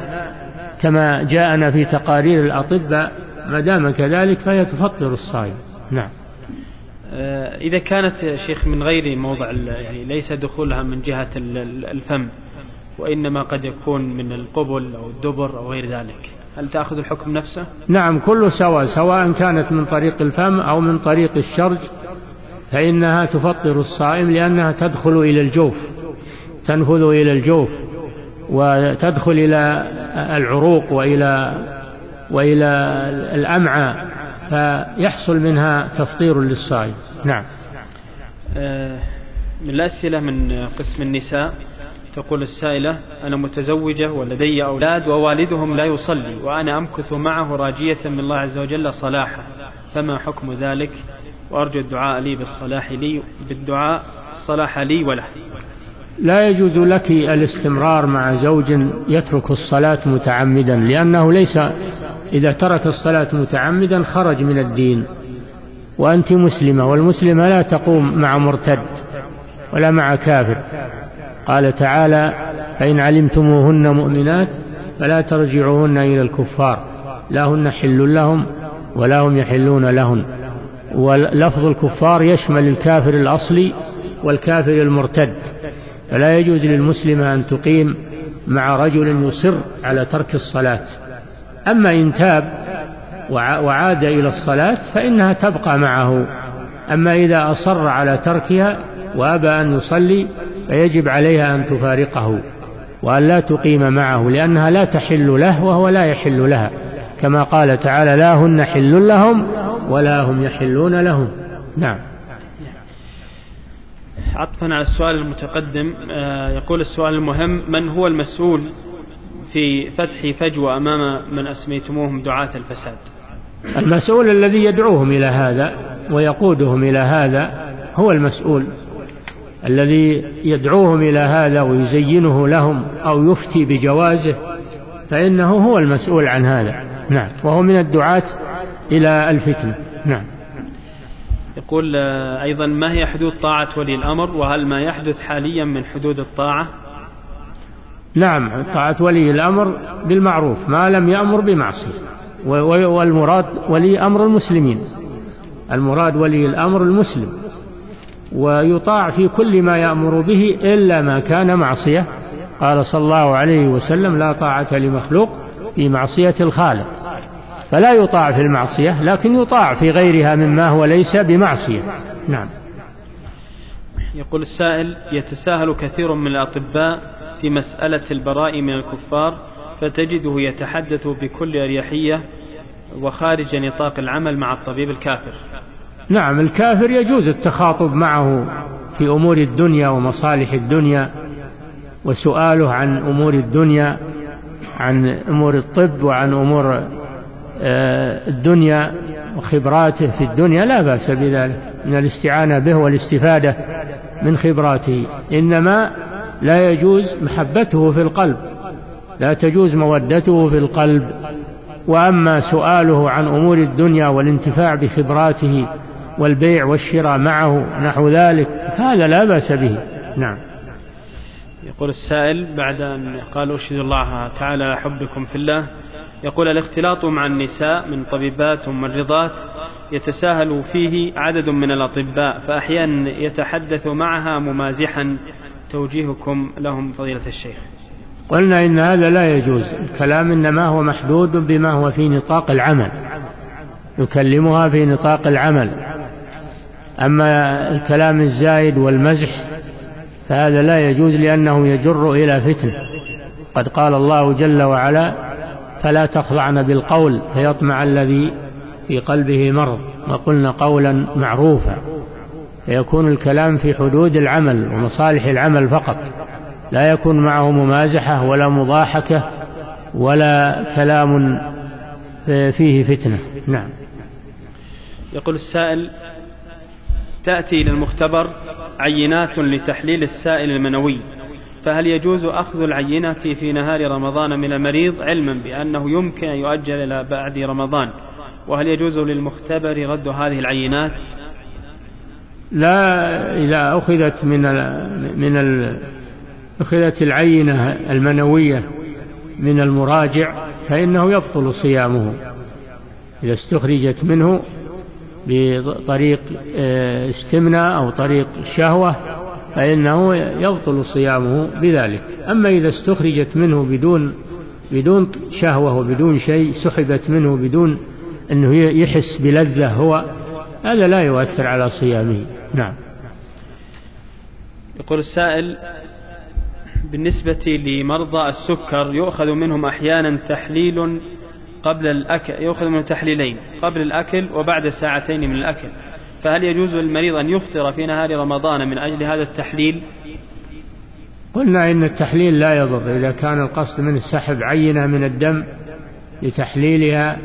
كما جاءنا في تقارير الأطباء ما دام كذلك فهي تفطر الصائم. نعم. آه، إذا كانت شيخ من غير موضع يعني ليس دخولها من جهة الفم وإنما قد يكون من القبل أو الدبر أو غير ذلك. هل تأخذ الحكم نفسه؟ نعم كله سواء سواء كانت من طريق الفم أو من طريق الشرج فإنها تفطر الصائم لأنها تدخل إلى الجوف تنفذ إلى الجوف وتدخل إلى العروق وإلى وإلى الأمعاء فيحصل منها تفطير للصائم. نعم. آه، من الأسئلة من قسم النساء تقول السائلة أنا متزوجة ولدي أولاد ووالدهم لا يصلي وأنا أمكث معه راجية من الله عز وجل صلاحه فما حكم ذلك؟ وأرجو الدعاء لي بالصلاح لي بالدعاء الصلاح لي وله. لا يجوز لك الاستمرار مع زوج يترك الصلاة متعمدا لأنه ليس إذا ترك الصلاة متعمدا خرج من الدين. وأنت مسلمة والمسلمة لا تقوم مع مرتد ولا مع كافر. قال تعالى فإن علمتموهن مؤمنات فلا ترجعوهن إلى الكفار لا هن حل لهم ولا هم يحلون لهن ولفظ الكفار يشمل الكافر الأصلي والكافر المرتد فلا يجوز للمسلمة أن تقيم مع رجل يصر على ترك الصلاة أما إن تاب وعاد إلى الصلاة فإنها تبقى معه أما إذا أصر على تركها وأبى أن يصلي فيجب عليها أن تفارقه وأن لا تقيم معه لأنها لا تحل له وهو لا يحل لها. كما قال تعالى لا هن حل لهم ولا هم يحلون لهم. نعم. عطفا على السؤال المتقدم. آه، يقول السؤال المهم من هو المسؤول في فتح فجوة أمام من أسميتموهم دعاة الفساد؟ المسؤول الذي يدعوهم إلى هذا ويقودهم إلى هذا هو المسؤول. الذي يدعوهم إلى هذا ويزينه لهم أو يفتي بجوازه فإنه هو المسؤول عن هذا. نعم. وهو من الدعاة إلى الفتنة. نعم. يقول آه، أيضا ما هي حدود طاعة ولي الأمر؟ وهل ما يحدث حاليا من حدود الطاعة؟ نعم. طاعة ولي الأمر بالمعروف. ما لم يأمر بمعصية. والمراد ولي أمر المسلمين. المراد ولي الأمر المسلم. ويطاع في كل ما يأمر به إلا ما كان معصية. قال صلى الله عليه وسلم لا طاعة لمخلوق في معصية الخالق. فلا يطاع في المعصية لكن يطاع في غيرها مما هو ليس بمعصية. نعم. يقول السائل يتساهل كثير من الأطباء في مسألة البراء من الكفار فتجده يتحدث بكل أريحية وخارج نطاق العمل مع الطبيب الكافر. نعم الكافر يجوز التخاطب معه في أمور الدنيا ومصالح الدنيا وسؤاله عن أمور الدنيا عن أمور الطب وعن أمور آه، الدنيا وخبراته في الدنيا لا بأس بذلك من الاستعانة به والاستفادة من خبراته إنما لا يجوز محبته في القلب لا تجوز مودته في القلب وأما سؤاله عن أمور الدنيا والانتفاع بخبراته والبيع والشراء معه نحو ذلك هذا لا بأس به. نعم. يقول السائل بعد أن قال أشهد الله تعالى على حبكم في الله يقول الاختلاط مع النساء من طبيبات وممرضات يتساهل فيه عدد من الأطباء فأحيانا يتحدث معها ممازحا. توجيهكم لهم فضيلة الشيخ. قلنا إن هذا لا يجوز. الكلام إنما هو محدود بما هو في نطاق العمل. يكلمها في نطاق العمل. أما الكلام الزايد والمزح فهذا لا يجوز لأنه يجر إلى فتنة قد قال الله جل وعلا فلا تخضعن بالقول فيطمع الذي في قلبه مرض. وقلنا قولا معروفا. فيكون الكلام في حدود العمل ومصالح العمل فقط. لا يكون معه ممازحة ولا مضاحكة ولا كلام فيه فتنة. نعم. يقول السائل تأتي إلى المختبر عينات لتحليل السائل المنوي فهل يجوز أخذ العينة في نهار رمضان من المريض علما بأنه يمكن أن يؤجل إلى بعد رمضان؟ وهل يجوز للمختبر رد هذه العينات؟ لا إذا أخذت من ال من ال أخذت العينة المنوية من المراجع فإنه يبطل صيامه. إذا استخرجت منه بطريق آه، استمناء أو طريق شهوة فإنه يبطل صيامه بذلك. أما إذا استخرجت منه بدون بدون شهوة وبدون شيء سحبت منه بدون أنه يحس بلذة هو هذا لا يؤثر على صيامه. نعم. يقول السائل بالنسبة لمرضى السكر يؤخذ منهم أحيانا تحليل قبل الأكل يؤخذ منهم تحليلين قبل الأكل وبعد ساعتين من الأكل. فهل يجوز للمريض أن يفطر في نهار رمضان من أجل هذا التحليل؟ قلنا إن التحليل لا يضر. إذا كان القصد من سحب عينة من الدم لتحليلها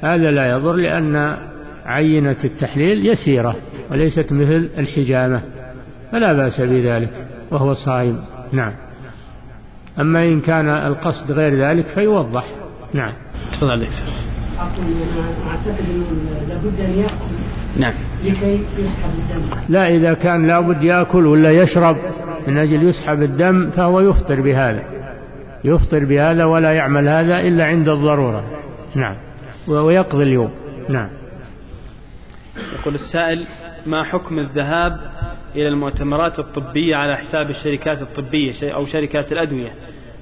هذا لا يضر لأن عينة التحليل يسيرة وليست مثل الحجامة فلا بأس بذلك وهو صائم. نعم. أما إن كان القصد غير ذلك فيوضح. نعم. تفضل أعتقد أنه لابد أن يأكل. نعم. لكي يسحب الدم. لا إذا كان لابد يأكل ولا يشرب من أجل يسحب الدم فهو يفطر بهذا. يفطر بهذا ولا يعمل هذا إلا عند الضرورة. نعم. ويقضي اليوم. نعم. يقول السائل ما حكم الذهاب إلى المؤتمرات الطبية على حساب الشركات الطبية أو شركات الأدوية؟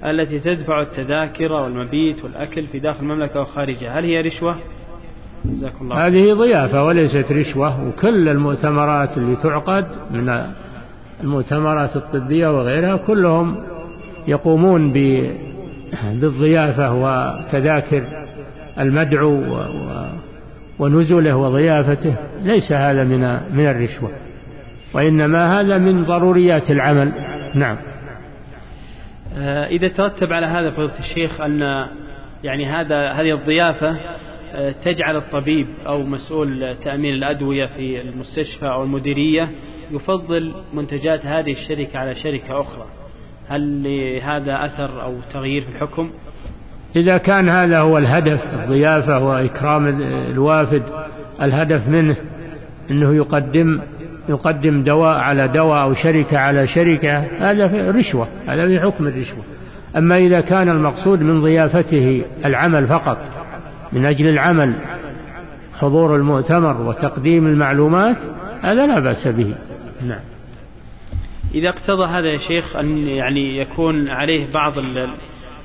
التي تدفع التذاكر والمبيت والأكل في داخل المملكة وخارجها. هل هي رشوة؟ جزاكم الله هذه ضيافة وليست رشوة وكل المؤتمرات اللي تعقد من المؤتمرات الطبية وغيرها كلهم يقومون بالضيافة وتذاكر المدعو ونزله وضيافته. ليس هذا من من الرشوة وإنما هذا من ضروريات العمل. نعم. إذا ترتب على هذا فضيلة الشيخ أن يعني هذا هذه الضيافة تجعل الطبيب أو مسؤول تأمين الأدوية في المستشفى أو المديرية يفضل منتجات هذه الشركة على شركة أخرى. هل لهذا أثر أو تغيير في الحكم؟ إذا كان هذا هو الهدف الضيافة وإكرام الوافد الهدف منه أنه يقدم يقدم دواء على دواء أو شركة على شركة هذا رشوة هذا في حكم الرشوة. أما إذا كان المقصود من ضيافته العمل فقط من أجل العمل حضور المؤتمر وتقديم المعلومات هذا لا بأس به. نعم. إذا اقتضى هذا يا شيخ أن يعني يكون عليه بعض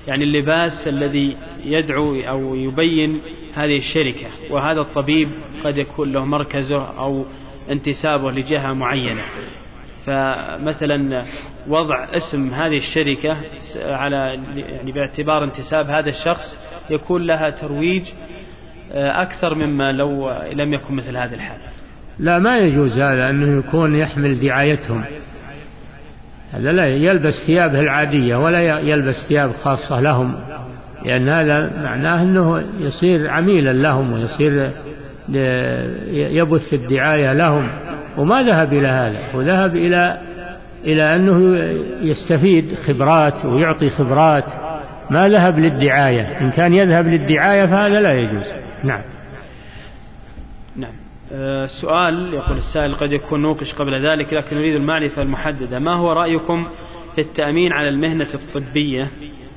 يعني اللباس الذي يدعو أو يبين هذه الشركة وهذا الطبيب قد يكون له مركزه أو انتسابه لجهة معينة. فمثلا وضع اسم هذه الشركة على يعني باعتبار انتساب هذا الشخص يكون لها ترويج آه، أكثر مما لو لم يكن مثل هذه الحالة لا ما يجوز هذا أنه يكون يحمل دعايتهم. هذا لا يلبس ثيابه العادية ولا يلبس ثياب خاصة لهم لأن هذا معناه أنه يصير عميلا لهم ويصير يبث الدعاية لهم. وما ذهب إلى هذا. وذهب إلى إلى أنه يستفيد خبرات ويعطي خبرات. ما ذهب للدعاية. إن كان يذهب للدعاية فهذا لا يجوز. نعم. نعم. أه سؤال يقول السائل قد يكون نوقش قبل ذلك لكن نريد المعرفة المحددة. ما هو رأيكم في التأمين على المهنة الطبية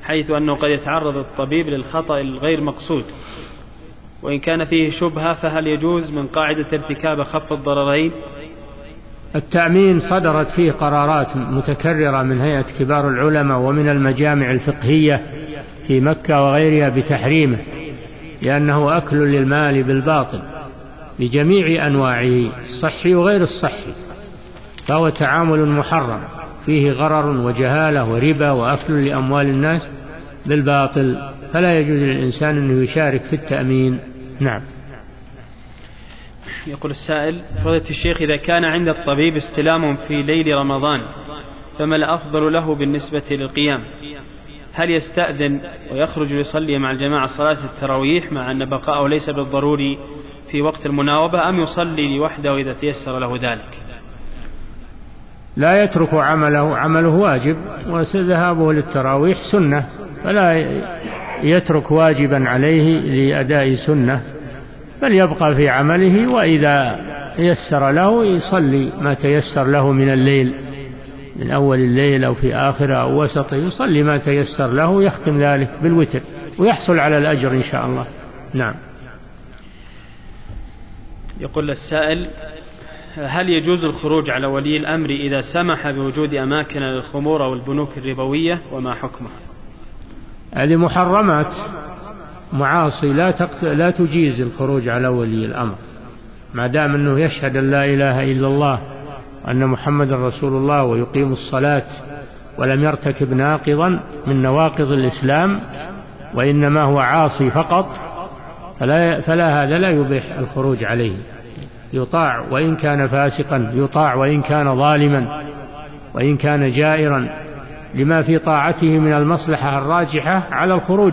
حيث أنه قد يتعرض الطبيب للخطأ الغير مقصود؟ وإن كان فيه شبهة فهل يجوز من قاعدة ارتكاب خف الضررين؟ التأمين صدرت فيه قرارات متكررة من هيئة كبار العلماء ومن المجامع الفقهية في مكة وغيرها بتحريمه لأنه أكل للمال بالباطل بجميع أنواعه الصحي وغير الصحي فهو تعامل محرم فيه غرر وجهالة وربا وأكل لأموال الناس بالباطل فلا يجوز للإنسان أنه يشارك في التأمين. نعم. يقول السائل فضيلة الشيخ إذا كان عند الطبيب استلام في ليل رمضان فما الأفضل له بالنسبة للقيام؟ هل يستأذن ويخرج ليصلي مع الجماعة صلاة التراويح مع أن بقاءه ليس بالضروري في وقت المناوبة أم يصلي لوحده إذا تيسر له ذلك؟ لا يترك عمله عمله واجب وذهابه للتراويح سنة فلا يترك واجبا عليه لأداء سنة بل يبقى في عمله وإذا يسر له يصلي ما تيسر له من الليل من أول الليل أو في آخره أو وسطه يصلي ما تيسر له يختم ذلك بالوتر ويحصل على الأجر إن شاء الله. نعم. يقول السائل هل يجوز الخروج على ولي الأمر إذا سمح بوجود أماكن للخمور أو البنوك الربوية وما حكمه هذه محرمات. معاصي لا تقت... لا تجيز الخروج على ولي الأمر. ما دام أنه يشهد أن لا إله إلا الله وأن محمد رسول الله ويقيم الصلاة ولم يرتكب ناقضا من نواقض الإسلام وإنما هو عاصي فقط فلا, فلا هذا لا يبيح الخروج عليه. يطاع وإن كان فاسقا يطاع وإن كان ظالما وإن كان جائرا لما في طاعته من المصلحة الراجحة على الخروج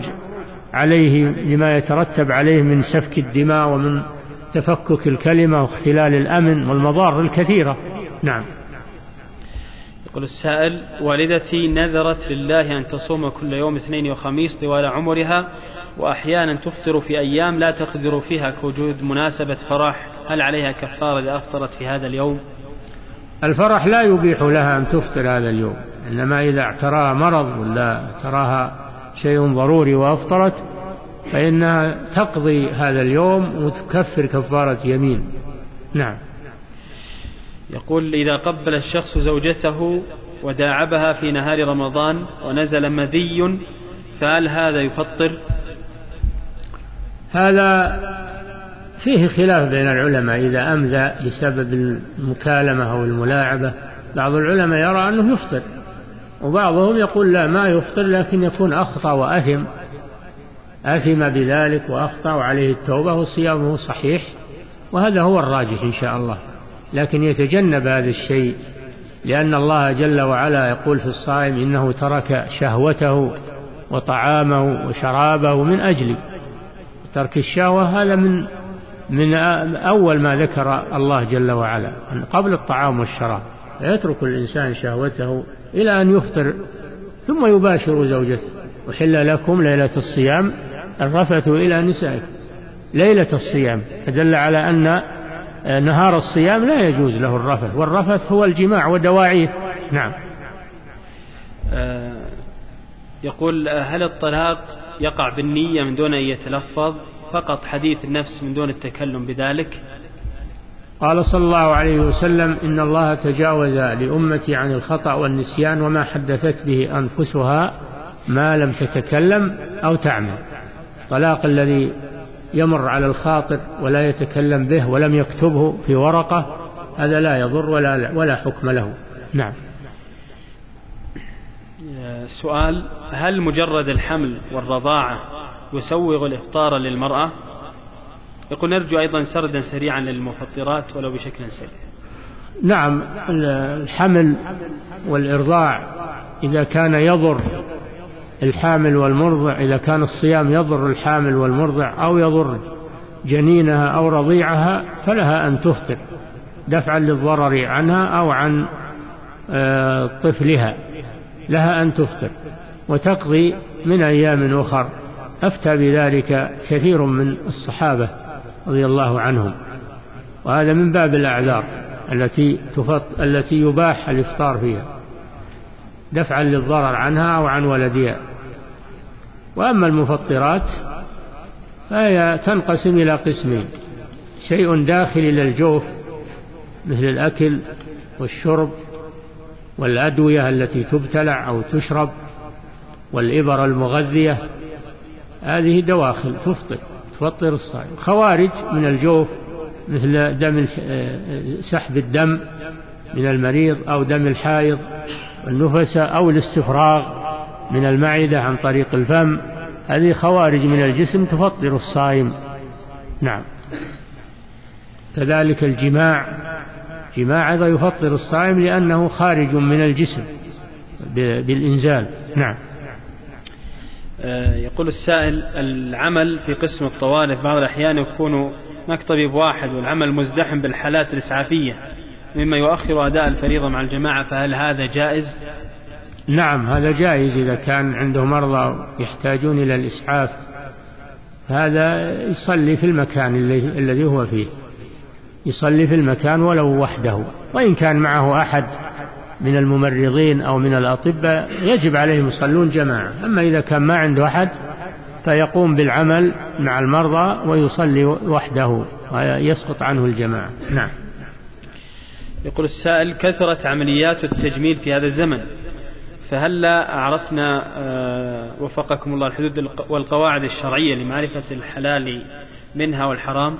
عليه لما يترتب عليه من سفك الدماء ومن تفكك الكلمة واختلال الأمن والمضار الكثيرة. نعم. يقول السائل والدتي نذرت لله أن تصوم كل يوم اثنين وخميس طوال عمرها وأحيانا تفطر في أيام لا تقدر فيها كوجود مناسبة فرح. هل عليها كفارة إذا أفطرت في هذا اليوم؟ الفرح لا يبيح لها أن تفطر هذا اليوم. إنما إذا اعتراها مرض ولا تراها شيء ضروري وأفطرت فإنها تقضي هذا اليوم وتكفر كفارة يمين. نعم. يقول إذا قبل الشخص زوجته وداعبها في نهار رمضان ونزل مذي فهل هذا يفطر؟ هذا فيه خلاف بين العلماء إذا أمذى بسبب المكالمة أو الملاعبة بعض العلماء يرى أنه يفطر. وبعضهم يقول لا ما يفطر لكن يكون أخطأ وأثم. أثم بذلك وأخطأ وعليه التوبة وصيامه صحيح وهذا هو الراجح إن شاء الله. لكن يتجنب هذا الشيء لأن الله جل وعلا يقول في الصائم إنه ترك شهوته وطعامه وشرابه من أجلي. ترك الشهوة هذا من من أول ما ذكر الله جل وعلا قبل الطعام والشراب. يترك الإنسان شهوته إلى أن يفطر ثم يباشر زوجته. وحل لكم ليلة الصيام الرفث إلى نسائكم. ليلة الصيام فدل على أن نهار الصيام لا يجوز له الرفث والرفث هو الجماع ودواعيه نعم. آه، يقول هل الطلاق يقع بالنية من دون أن يتلفظ؟ فقط حديث النفس من دون التكلم بذلك. قال صلى الله عليه وسلم إن الله تجاوز لأمتي عن الخطأ والنسيان وما حدثت به أنفسها ما لم تتكلم أو تعمل. طلاق الذي يمر على الخاطر ولا يتكلم به ولم يكتبه في ورقة هذا لا يضر ولا, ولا حكم له. نعم. سؤال هل مجرد الحمل والرضاعة يسوغ الإفطار للمرأة؟ يقول نرجو أيضا سردا سريعا للمفطرات ولو بشكل سريع. نعم الحمل والإرضاع إذا كان يضر الحامل والمرضع إذا كان الصيام يضر الحامل والمرضع أو يضر جنينها أو رضيعها فلها أن تفطر دفعا للضرر عنها أو عن آه، طفلها. لها أن تفطر وتقضي من أيام أخر. أفتى بذلك كثير من الصحابة. رضي الله عنهم. وهذا من باب الأعذار التي تفط التي يباح الإفطار فيها. دفعا للضرر عنها أو عن ولدها. وأما المفطرات فهي تنقسم إلى قسمين. شيء داخل إلى الجوف مثل الأكل والشرب والأدوية التي تبتلع أو تشرب والإبر المغذية. هذه دواخل تفطر. تفطر الصائم. خوارج من الجوف مثل دم سحب الدم من المريض أو دم الحائض والنفس أو الاستفراغ من المعدة عن طريق الفم. هذه خوارج من الجسم تفطر الصائم. نعم. كذلك الجماع. جماع أيضا يفطر الصائم لأنه خارج من الجسم بالإنزال. نعم. آه، يقول السائل العمل في قسم الطوارئ بعض الأحيان يكون هناك طبيب واحد والعمل مزدحم بالحالات الإسعافية مما يؤخر أداء الفريضة مع الجماعة فهل هذا جائز؟ نعم هذا جائز إذا كان عنده مرضى يحتاجون إلى الإسعاف هذا يصلي في المكان الذي هو فيه يصلي في المكان ولو وحده وإن كان معه أحد من الممرضين أو من الأطباء يجب عليهم يصلون جماعة. أما إذا كان ما عنده أحد فيقوم بالعمل مع المرضى ويصلي وحده ويسقط عنه الجماعة. نعم. يقول السائل كثرت عمليات التجميل في هذا الزمن فهل عرفنا آه، وفقكم الله الحدود والقواعد الشرعية لمعرفة الحلال منها والحرام؟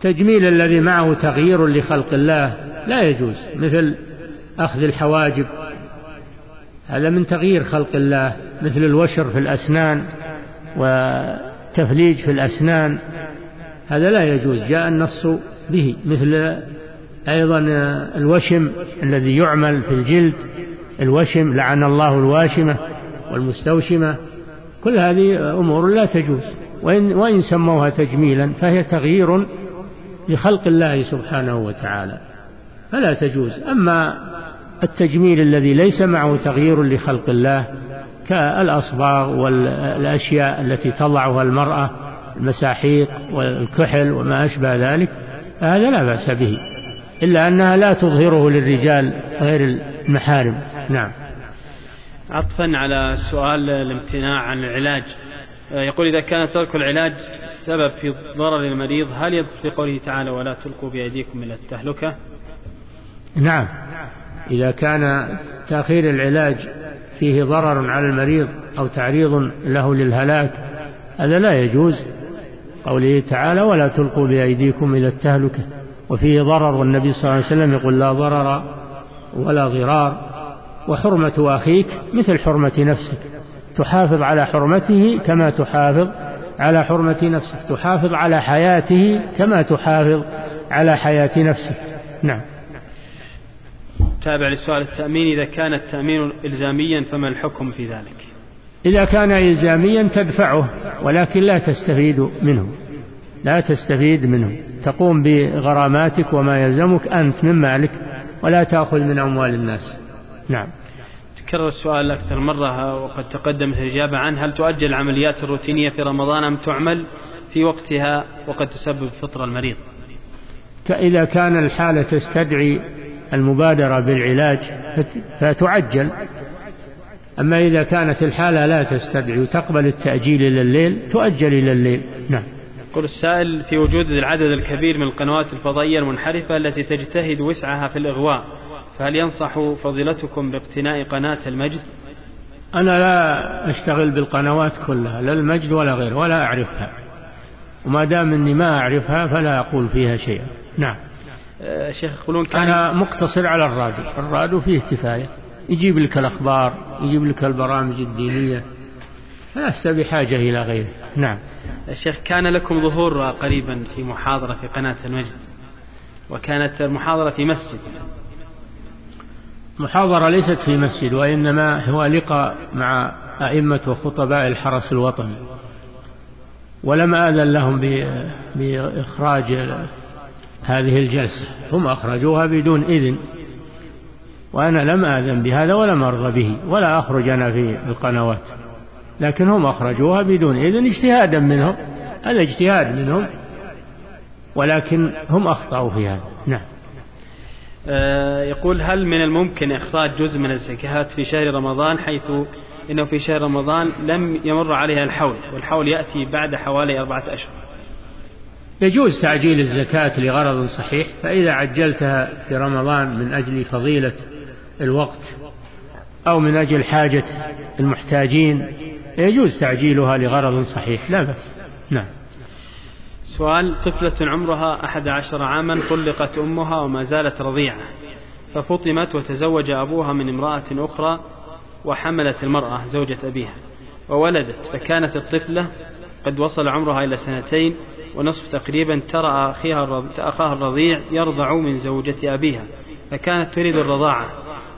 تجميل الذي معه تغيير لخلق الله لا يجوز. مثل أخذ الحواجب. هذا من تغيير خلق الله مثل الوشر في الأسنان وتفليج في الأسنان. هذا لا يجوز جاء النص به مثل أيضا الوشم الذي يعمل في الجلد. الوشم لعن الله الواشمة والمستوشمة. كل هذه أمور لا تجوز. وإن, وإن سموها تجميلا فهي تغيير لخلق الله سبحانه وتعالى. فلا تجوز. أما التجميل الذي ليس معه تغيير لخلق الله كالأصباغ والأشياء التي تضعها المرأة المساحيق والكحل وما أشبه ذلك هذا لا بأس به إلا أنها لا تظهره للرجال غير المحارم. نعم. عطفا على سؤال الامتناع عن العلاج. يقول إذا كان ترك العلاج سبب في ضرر المريض هل يدخل في قوله تعالى ولا تلقوا بأيديكم إلى التهلكة نعم. إذا كان تأخير العلاج فيه ضرر على المريض أو تعريض له للهلاك هذا لا يجوز. قوله تعالى ولا تلقوا بأيديكم إلى التهلكة. وفيه ضرر والنبي صلى الله عليه وسلم يقول لا ضرر ولا ضرار وحرمة أخيك مثل حرمة نفسك. تحافظ على حرمته كما تحافظ على حرمة نفسك. تحافظ على حياته كما تحافظ على حياة نفسك. نعم. تابع لسؤال التأمين إذا كان التأمين إلزاميا فما الحكم في ذلك؟ إذا كان إلزاميا تدفعه ولكن لا تستفيد منه. لا تستفيد منه. تقوم بغراماتك وما يلزمك أنت من مالك ولا تأخذ من أموال الناس. نعم. تكرر السؤال أكثر مرة وقد تقدمت الإجابة عنه. هل تؤجل العمليات الروتينية في رمضان أم تعمل في وقتها وقد تسبب فطر المريض؟ إذا كان الحالة تستدعي المبادرة بالعلاج فتعجل. أما إذا كانت الحالة لا تستدعي وتقبل التأجيل إلى الليل تؤجل إلى الليل. نعم. يقول السائل في وجود العدد الكبير من القنوات الفضائية المنحرفة التي تجتهد وسعها في الإغواء فهل ينصح فضيلتكم باقتناء قناة المجد؟ أنا لا أشتغل بالقنوات كلها لا المجد ولا غيره ولا أعرفها. وما دام أني ما أعرفها فلا أقول فيها شيئا. نعم. شيخ يقولون كان أنا مقتصر على الراديو. الراديو فيه كفاية. يجيب لك الأخبار يجيب لك البرامج الدينية. فلست بحاجة إلى غيره. نعم. الشيخ كان لكم ظهور قريبا في محاضرة في قناة المجد وكانت المحاضرة في مسجد. محاضرة ليست في مسجد وإنما هو لقاء مع أئمة وخطباء الحرس الوطني. ولم آذن لهم بإخراج هذه الجلسة هم أخرجوها بدون إذن. وأنا لم آذن بهذا ولم أرضى به ولا أخرج أنا في القنوات. لكن هم أخرجوها بدون إذن اجتهادا منهم هذا اجتهاد منهم. ولكن هم أخطأوا في هذا. نعم. آه، يقول هل من الممكن إخراج جزء من الزكاة في شهر رمضان حيث إنه في شهر رمضان لم يمر عليها الحول والحول يأتي بعد حوالي أربعة أشهر؟ يجوز تعجيل الزكاة لغرض صحيح فإذا عجلتها في رمضان من أجل فضيلة الوقت أو من أجل حاجة المحتاجين يجوز تعجيلها لغرض صحيح لا بأس. نعم. سؤال طفلة عمرها أحد عشر عاما طلقت أمها وما زالت رضيعة ففطمت وتزوج أبوها من امرأة أخرى وحملت المرأة زوجة أبيها وولدت فكانت الطفلة قد وصل عمرها إلى سنتين ونصف تقريبا ترى أخيها أخاها الرضيع يرضع من زوجة أبيها فكانت تريد الرضاعة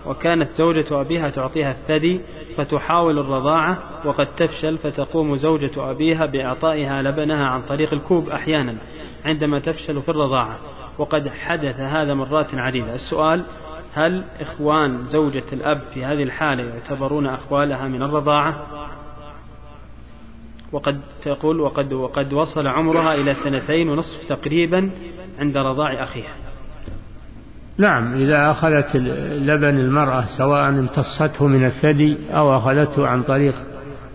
وكانت زوجة أبيها تعطيها الثدي فتحاول الرضاعة وقد تفشل فتقوم زوجة أبيها بإعطائها لبنها عن طريق الكوب أحيانا عندما تفشل في الرضاعة. وقد حدث هذا مرات عديدة. السؤال هل إخوان زوجة الأب في هذه الحالة يعتبرون أخوالها من الرضاعة؟ وقد تقول وقد وقد وصل عمرها إلى سنتين ونصف تقريبا عند رضاع أخيها. نعم إذا أخذت لبن المرأة سواء امتصته من الثدي أو أخذته عن طريق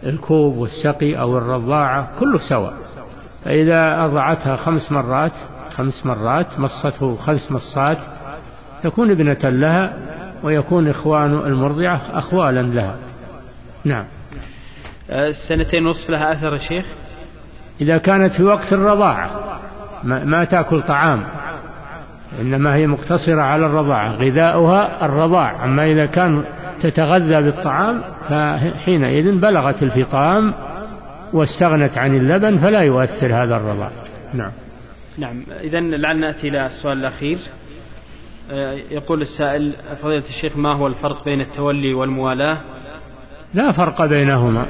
الكوب والسقي أو الرضاعة كله سواء. فإذا أضعتها خمس مرات خمس مرات مصته خمس مصات تكون ابنة لها ويكون إخوان المرضعة أخوالا لها. نعم. السنتين ونصف لها أثر يا شيخ؟ إذا كانت في وقت الرضاعة ما تأكل طعام إنما هي مقتصرة على الرضاعة غذاؤها الرضاع. أما إذا كان تتغذى بالطعام فحينئذ بلغت الفطام واستغنت عن اللبن فلا يؤثر هذا الرضاع. نعم. نعم. إذا لعل نأتي إلى السؤال الأخير. آه، يقول السائل فضيلة الشيخ ما هو الفرق بين التولي والموالاة؟ لا فرق بينهما.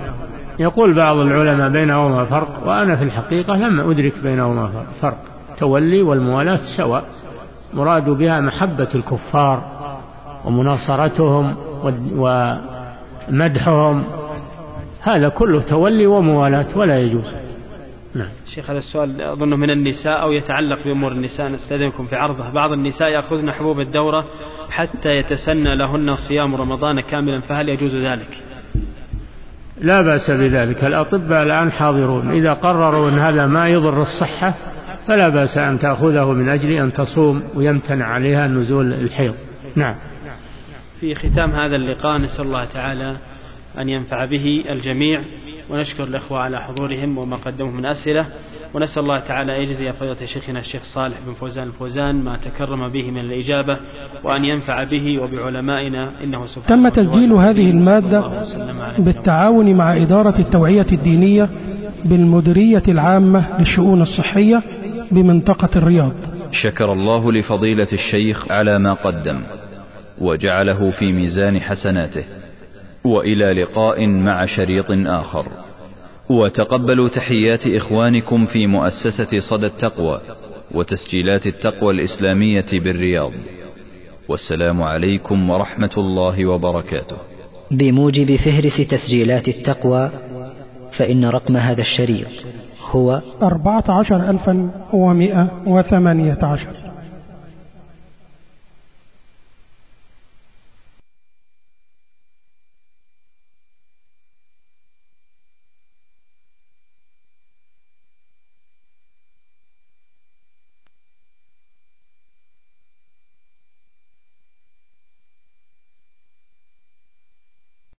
يقول بعض العلماء بينهما فرق وأنا في الحقيقة لم أدرك بينهما فرق. التولي والموالاة سواء. مراد بها محبة الكفار ومناصرتهم ومدحهم. هذا كله تولي وموالاة ولا يجوز. نعم. شيخ هذا السؤال أظنه من النساء أو يتعلق بأمور النساء. نستأذنكم في عرضه بعض النساء يأخذن حبوب الدورة حتى يتسنى لهن صيام رمضان كاملا فهل يجوز ذلك؟ لا بأس بذلك. الأطباء الآن حاضرون. إذا قرروا أن هذا ما يضر الصحة فلا بأس أن تأخذه من أجل أن تصوم ويمتنع عليها نزول الحيض. نعم. في ختام هذا اللقاء نسأل الله تعالى أن ينفع به الجميع. ونشكر الأخوة على حضورهم وما قدموا من أسئلة. ونسأل الله تعالى أن يجزي فضيلة شيخنا الشيخ صالح بن فوزان الفوزان ما تكرم به من الإجابة وأن ينفع به وبعلمائنا إنه سبحانه تم تسجيل هذه المادة بالتعاون مع إدارة التوعية الدينية بالمديرية العامة للشؤون الصحية بمنطقة الرياض. شكر الله لفضيلة الشيخ على ما قدم وجعله في ميزان حسناته. وإلى لقاء مع شريط آخر. وتقبلوا تحيات إخوانكم في مؤسسة صدى التقوى وتسجيلات التقوى الإسلامية بالرياض. والسلام عليكم ورحمة الله وبركاته. بموجب فهرس تسجيلات التقوى فإن رقم هذا الشريط هو 14118